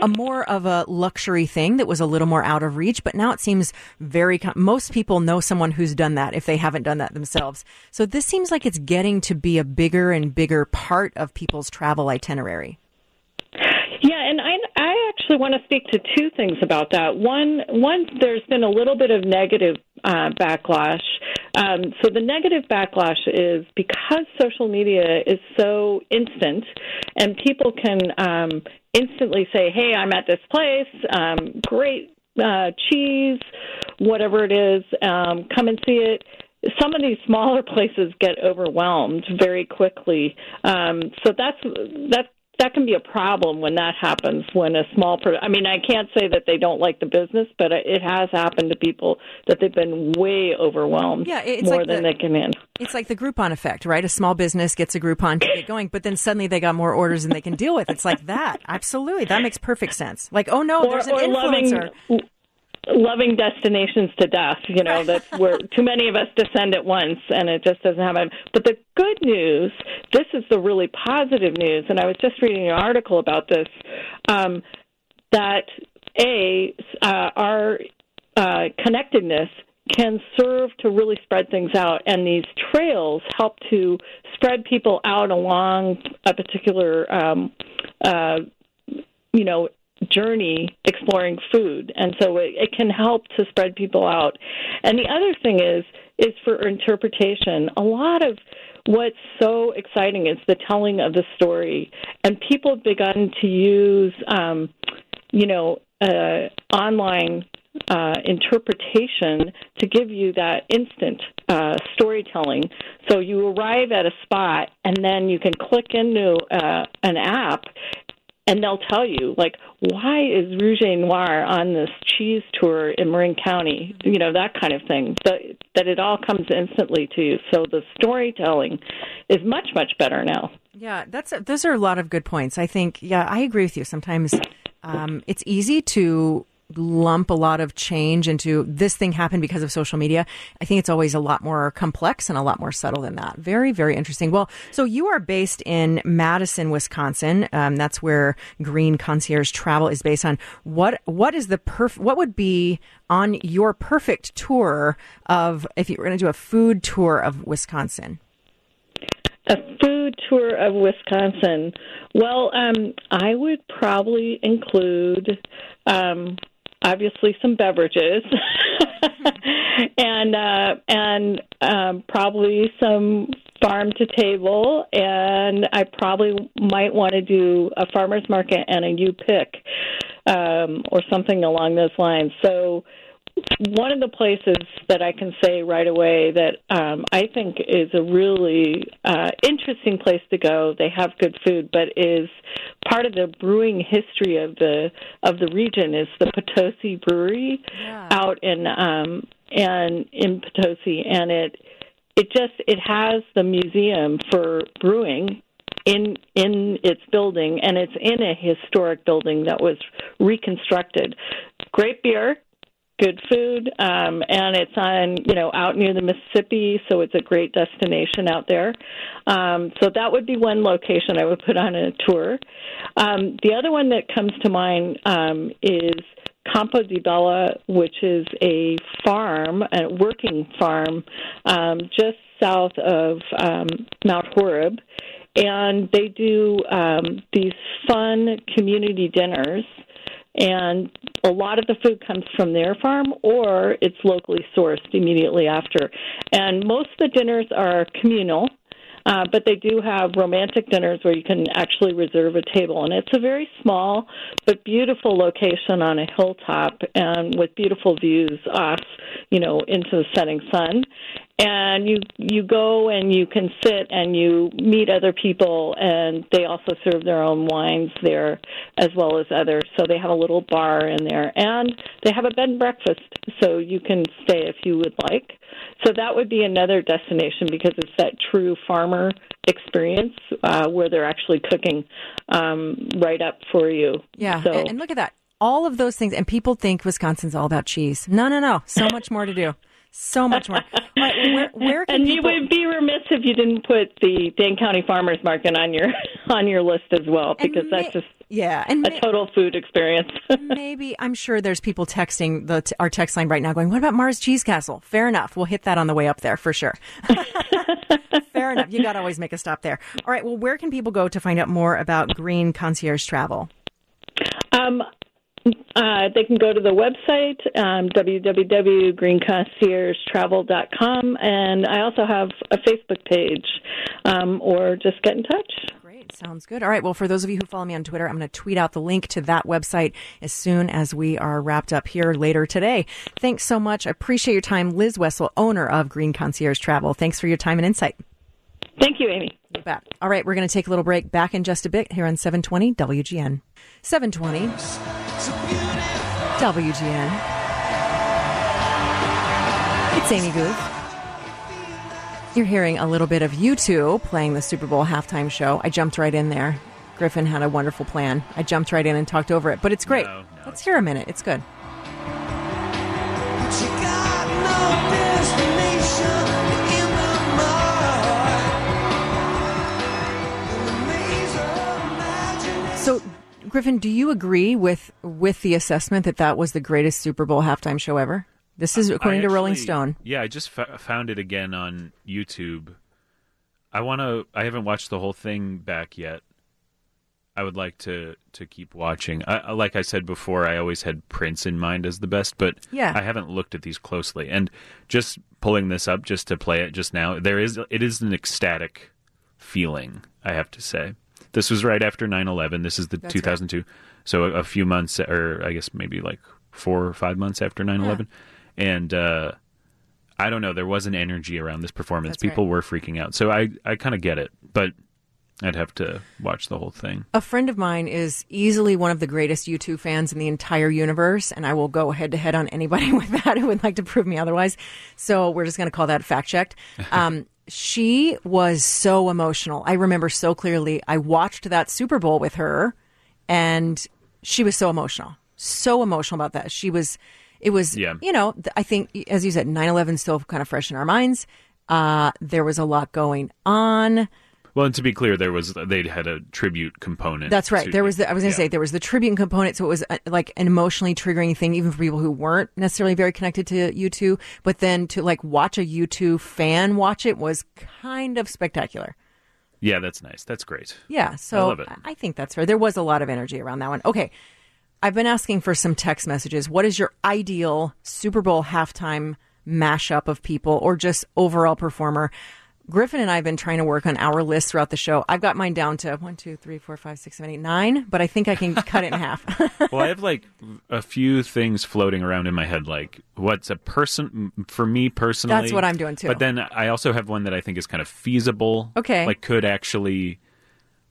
a more of a luxury thing that was a little more out of reach, but now it seems very. Most people know someone who's done that if they haven't done that themselves. So this seems like it's getting to be a bigger and bigger part of people's travel itinerary. Yeah, and I actually want to speak to two things about that. One, one, there's been a little bit of negative uh, backlash. Um, so the negative backlash is because social media is so instant, and people can um, instantly say, "Hey, I'm at this place. Um, great uh, cheese, whatever it is. Um, come and see it." some of these smaller places get overwhelmed very quickly. Um, so that's that that can be a problem when that happens when a small per- I mean I can't say that they don't like the business but it has happened to people that they've been way overwhelmed Yeah, it's more like than the- they can handle. It's like the Groupon effect, right? A small business gets a Groupon to get going, but then suddenly they got more orders than they can deal with. It's like that. Absolutely. That makes perfect sense. Like, oh no, or, there's an influencer. loving loving destinations to death you know that's where too many of us descend at once and it just doesn't happen but the good news this is the really positive news and i was just reading an article about this um, that a uh, our uh, connectedness can serve to really spread things out, and these trails help to spread people out along a particular, um, uh, you know, journey exploring food, and so it, it can help to spread people out. And the other thing is is for interpretation. A lot of what's so exciting is the telling of the story, and people have begun to use, um, you know, uh, online uh, interpretation to give you that instant uh, storytelling. So you arrive at a spot, and then you can click into uh, an app, and they'll tell you like why is Rouge et Noir on this cheese tour in Marin County, you know that kind of thing. That that it all comes instantly to you. So the storytelling is much much better now. Yeah, that's a, those are a lot of good points. I think, yeah, I agree with you. Sometimes um, it's easy to lump a lot of change into this thing happened because of social media. I think it's always a lot more complex and a lot more subtle than that. Very, very interesting. Well, so you are based in Madison, Wisconsin. Um, that's where Green Concierge Travel is based on. What what is the perf- What would be on your perfect tour of if you were going to do a food tour of Wisconsin? A food tour of Wisconsin. Well, um, I would probably include um, obviously some beverages and uh, and um, probably some farm to table and I probably might want to do a farmers market and a U pick um, or something along those lines. So one of the places that I can say right away that um, I think is a really uh, interesting place to go. They have good food, but is part of the brewing history of the of the region is the Potosi Brewery out in um, and in Potosi, and it it just it has the museum for brewing in in its building, and it's in a historic building that was reconstructed. Great beer, good food, um, and it's on you know out near the Mississippi, so it's a great destination out there. Um, so that would be one location I would put on a tour. Um, the other one that comes to mind um, is Campo di Bella, which is a farm, a working farm, um, just south of um, Mount Horeb. And they do um, these fun community dinners and a lot of the food comes from their farm or it's locally sourced immediately after. And most of the dinners are communal. Uh, but they do have romantic dinners where you can actually reserve a table, and it's a very small but beautiful location on a hilltop and with beautiful views off, you know, into the setting sun. And you you go and you can sit and you meet other people, and they also serve their own wines there as well as others. So they have a little bar in there, and they have a bed and breakfast, so you can stay if you would like. So that would be another destination because it's that true farmer experience uh, where they're actually cooking um, right up for you. Yeah, So and, and look at that. All of those things, and people think Wisconsin's all about cheese. No, no, no. So much more to do. So much more. Where, where, where and people? you would be remiss if you didn't put the Dane County Farmers Market on your on your list as well because that's just Yeah, and a total food experience. maybe I'm sure there's people texting the our text line right now going, "What about Mars Cheese Castle?" Fair enough. We'll hit that on the way up there for sure. Fair enough. You got to always make a stop there. All right. Well, where can people go to find out more about Green Concierge Travel? Um, uh, they can go to the website, um, www.greenconciergetravel.com, and I also have a Facebook page, um, or just get in touch. Great. Sounds good. All right. Well, for those of you who follow me on Twitter, I'm going to tweet out the link to that website as soon as we are wrapped up here later today. Thanks so much. I appreciate your time. Liz Wessel, owner of Green Concierge Travel. Thanks for your time and insight. Thank you, Amy. You bet. All right, we're going to take a little break. Back in just a bit here on 720 WGN. 720 WGN. It's Amy Guth. You're hearing a little bit of U2 playing the Super Bowl halftime show. I jumped right in there. Griffin had a wonderful plan. I jumped right in and talked over it, but it's great. No, no, Let's hear a minute. It's good. Griffin, do you agree with with the assessment that that was the greatest Super Bowl halftime show ever? This is according I to Rolling Stone. Yeah, I just f- found it again on YouTube. I want to. I haven't watched the whole thing back yet. I would like to to keep watching. I, I- like I said before, I always had Prince in mind as the best, but Yeah. I haven't looked at these closely. And just pulling this up just to play it just now, there is it is an ecstatic feeling. I have to say, this was right after 9-11. This is the That's right. 2002, so a, a few months, or I guess maybe like four or five months after 9-11. and uh, I don't know. There was an energy around this performance. That's right. People were freaking out, so I I kind of get it, but I'd have to watch the whole thing. A friend of mine is easily one of the greatest U2 fans in the entire universe, and I will go head to head on anybody with that who would like to prove me otherwise. So we're just going to call that fact checked. Um, she was so emotional. I remember so clearly. I watched that Super Bowl with her, and she was so emotional, so emotional about that. She was, it was, Yeah. you know, I think, as you said, 9 11 still kind of fresh in our minds. Uh, there was a lot going on. Well, and to be clear, there was they had a tribute component. That's right. to- There was the, I was going to yeah. say there was the tribute component, so it was uh like an emotionally triggering thing, even for people who weren't necessarily very connected to U2. But then to like watch a U2 fan watch it was kind of spectacular. Yeah, that's nice. That's great. Yeah, so I love it. I think that's fair. There was a lot of energy around that one. Okay, I've been asking for some text messages. What is your ideal Super Bowl halftime mashup of people, or just overall performer? Griffin and I have been trying to work on our list throughout the show. I've got mine down to one, two, three, four, five, six, seven, eight, nine, but I think I can cut it in half. well, I have like a few things floating around in my head, like what's a person for me personally. That's what I'm doing, too. But then I also have one that I think is kind of feasible. Okay. like could actually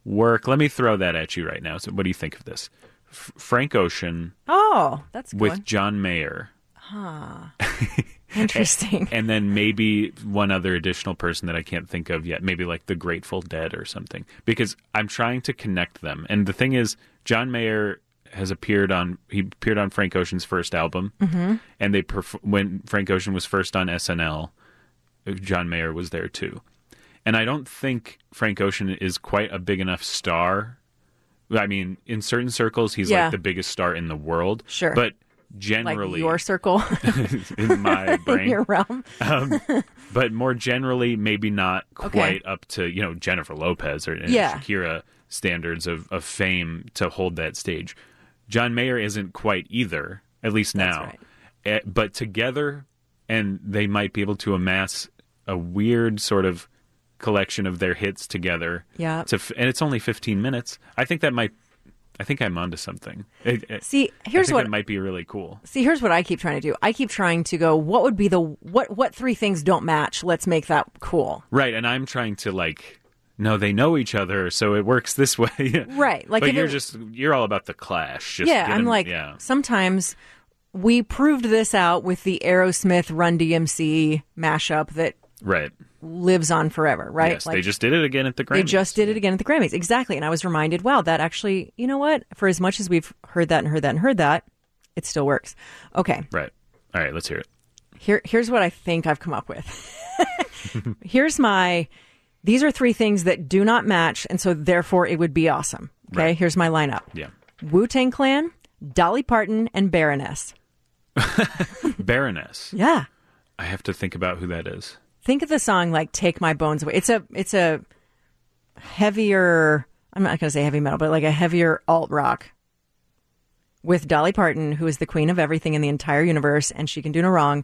work. Let me throw that at you right now. So, what do you think of this? F- Frank Ocean oh, that's with John Mayer. Interesting. and then maybe one other additional person that I can't think of yet, maybe like the Grateful Dead or something, because I'm trying to connect them. And the thing is, John Mayer has appeared on he appeared on Frank Ocean's first album, mm-hmm. and they perf- when Frank Ocean was first on SNL, John Mayer was there too. And I don't think Frank Ocean is quite a big enough star. I mean, in certain circles, he's Yeah. like the biggest star in the world. Sure. but like generally, your circle in my brain, in your realm. um, but more generally, maybe not quite Okay. up to you know Jennifer Lopez or Yeah. Shakira standards of, of fame to hold that stage. John Mayer isn't quite either, at least now. right. Eh, but together, and they might be able to amass a weird sort of collection of their hits together. Yeah. To f- and it's only fifteen minutes. I think that might. I think I'm onto something. It- it- See, here's what might be really cool. See, here's what I keep trying to do. I keep trying to go, what would be the what what three things don't match? Let's make that cool. Right, and I'm trying to like no, they know each other, so it works this way. Right, like but you're it- just you're all about the clash. Just yeah, I'm 'em- like yeah, sometimes we proved this out with the Aerosmith Run DMC mashup that right. Lives on forever, right? Yes, they just did it again at the Grammys. They just did it again at the Grammys. Exactly. And I was reminded, wow, that actually, you know what? For as much as we've heard that and heard that and heard that, it still works. Okay. right. All right, let's hear it. Here, here's what I think I've come up with. here's my. These are three things that do not match, and so therefore it would be awesome. Okay, Right. here's my lineup: Yeah. Wu Tang Clan, Dolly Parton, and Baroness. Baroness. Yeah. I have to think about who that is. Think of the song like "Take My Bones Away." It's a it's a heavier. I'm not going to say heavy metal, but like a heavier alt rock with Dolly Parton, who is the queen of everything in the entire universe, and she can do no wrong.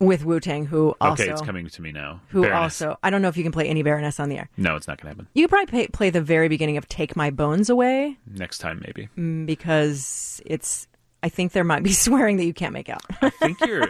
With Wu Tang, who also okay, it's coming to me now. who Baroness. also I don't know if you can play any Baroness on the air. No, it's not going to happen. You could probably play, play the very beginning of "Take My Bones Away" Next time, maybe. mm, because it's. I think there might be swearing that you can't make out. I think you're.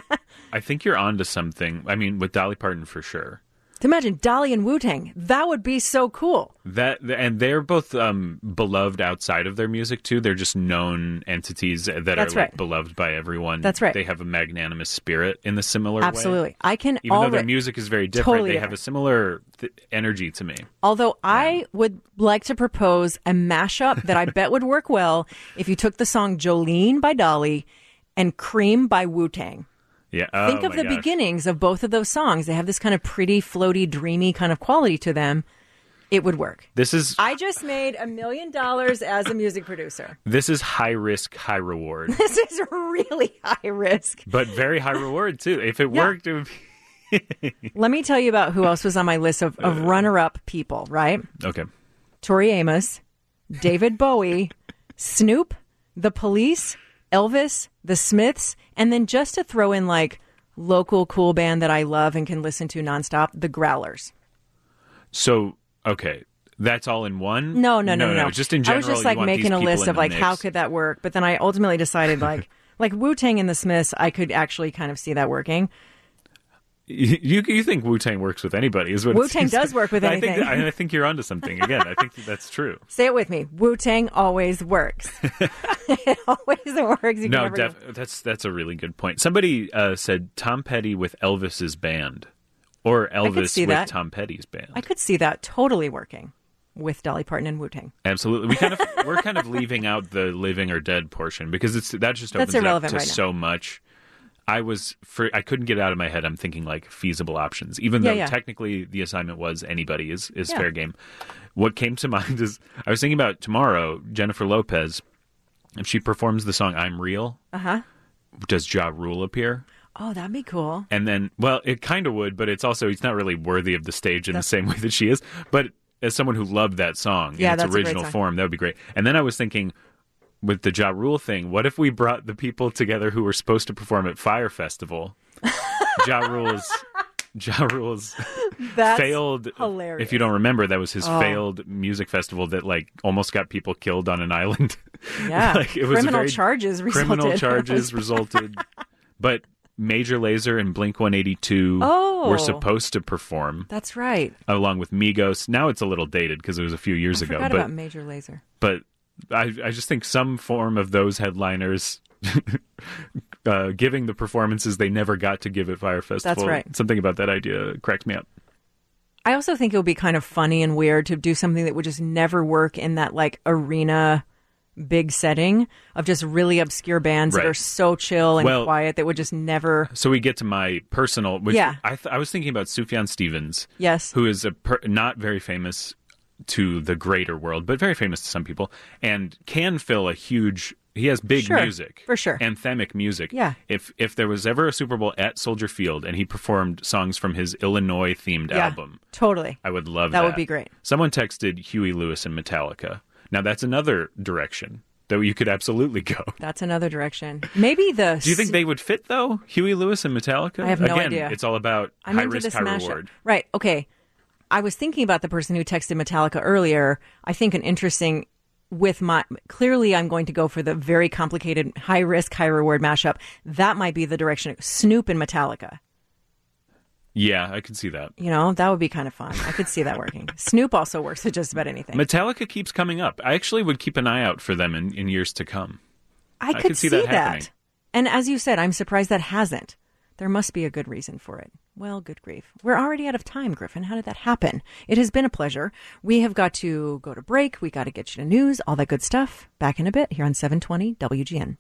I think you're onto something. I mean, with Dolly Parton for sure. Imagine Dolly and Wu Tang, that would be so cool. That and they're both um, beloved outside of their music too. They're just known entities that That's are like beloved by everyone. That's right. They have a magnanimous spirit in the similar way. Absolutely, I can. Even though their music is very different, Totally they have a similar th- energy to me. Although I would like to propose a mashup that I bet would work well if you took the song Jolene by Dolly and Cream by Wu Tang. Yeah. Think oh of the gosh. beginnings of both of those songs. They have this kind of pretty, floaty, dreamy kind of quality to them. It would work. This is I just made a million dollars as a music producer. this is high risk, high reward, This is really high risk. but very high reward too. If it Yeah. worked, it would be Let me tell you about who else was on my list of, of uh, runner up people, right? okay. Tori Amos, David Bowie, Snoop, The Police, Elvis, The Smiths, and then just to throw in like local cool band that I love and can listen to nonstop, The Growlers. So okay, that's all in one. No, no, no, no, no. Just in general. I was just like making a list of like how could that work, but then I ultimately decided like like Wu Tang and The Smiths, I could actually kind of see that working. You you think Wu Tang works with anybody? Is what it Wu-Tang does work with I think anything. I, think you're onto something. Again, I think that's true. Say it with me. Wu Tang always works. it always works. You no, never def- that's that's a really good point. Somebody uh, said Tom Petty with Elvis's band, or Elvis with that. Tom Petty's band. I could see that totally working with Dolly Parton and Wu Tang. Absolutely, we kind of we're kind of leaving out the living or dead portion because it's that just opens it up to right so much. I was for I couldn't get it out of my head. I'm thinking like feasible options, even Yeah, though yeah. technically the assignment was anybody is is Yeah. fair game. What came to mind is I was thinking about tomorrow Jennifer Lopez. If she performs the song "I'm Real," Uh huh. does Ja Rule appear? Oh, that'd be cool. And then, well, it kind of would, but it's also he's not really worthy of the stage in the same way that she is. But as someone who loved that song Yeah, in its that's original form, that would be great. And then I was thinking, with the Ja Rule thing, what if we brought the people together who were supposed to perform at Fyre Festival? ja Rule's, Ja Rule's That's failed. hilarious. If you don't remember, that was his Oh. failed music festival that like almost got people killed on an island. Yeah. like, it was Criminal charges Criminal resulted. charges resulted. But Major Lazer and Blink 182 Oh. were supposed to perform That's right. along with Migos. Now it's a little dated because it was a few years I ago. But about Major Lazer. but I I just think some form of those headliners. uh, giving the performances they never got to give at Fyre Festival. That's right. Something about that idea cracked me up. I also think it would be kind of funny and weird to do something that would just never work in that like arena big setting of just really obscure bands that are so chill and Well- quiet that would just never So we get to my personal, which Yeah. I, th- I was thinking about Sufjan Stevens, Yes. who is a per- not very famous to the greater world, but very famous to some people, and can fill a huge. He has big Sure, music, for sure. anthemic music. Yeah. If if there was ever a Super Bowl at Soldier Field and he performed songs from his Illinois themed Yeah. album, Totally. I would love That that. would be great. Someone texted Huey Lewis and Metallica. Now that's another direction that you could absolutely go. That's another direction. Maybe the Do you think they would fit though? Huey Lewis and Metallica? I have no Again, idea. It's all about I'm high risk, high mashup. reward. Right. Okay. I was thinking about the person who texted Metallica earlier. I think an interesting with my clearly I'm going to go for the very complicated high risk, high reward mashup. That might be the direction. Snoop and Metallica. Yeah, I could see that. You know, that would be kind of fun. I could see that working. Snoop also works with just about anything. Metallica keeps coming up. I actually would keep an eye out for them in, in years to come. I I could, could see that happening. And as you said, I'm surprised that hasn't. There must be a good reason for it. Well, good grief. We're already out of time, Griffin. How did that happen? It has been a pleasure. We have got to go to break. We got to get you to news, all that good stuff. Back in a bit here on 720 WGN.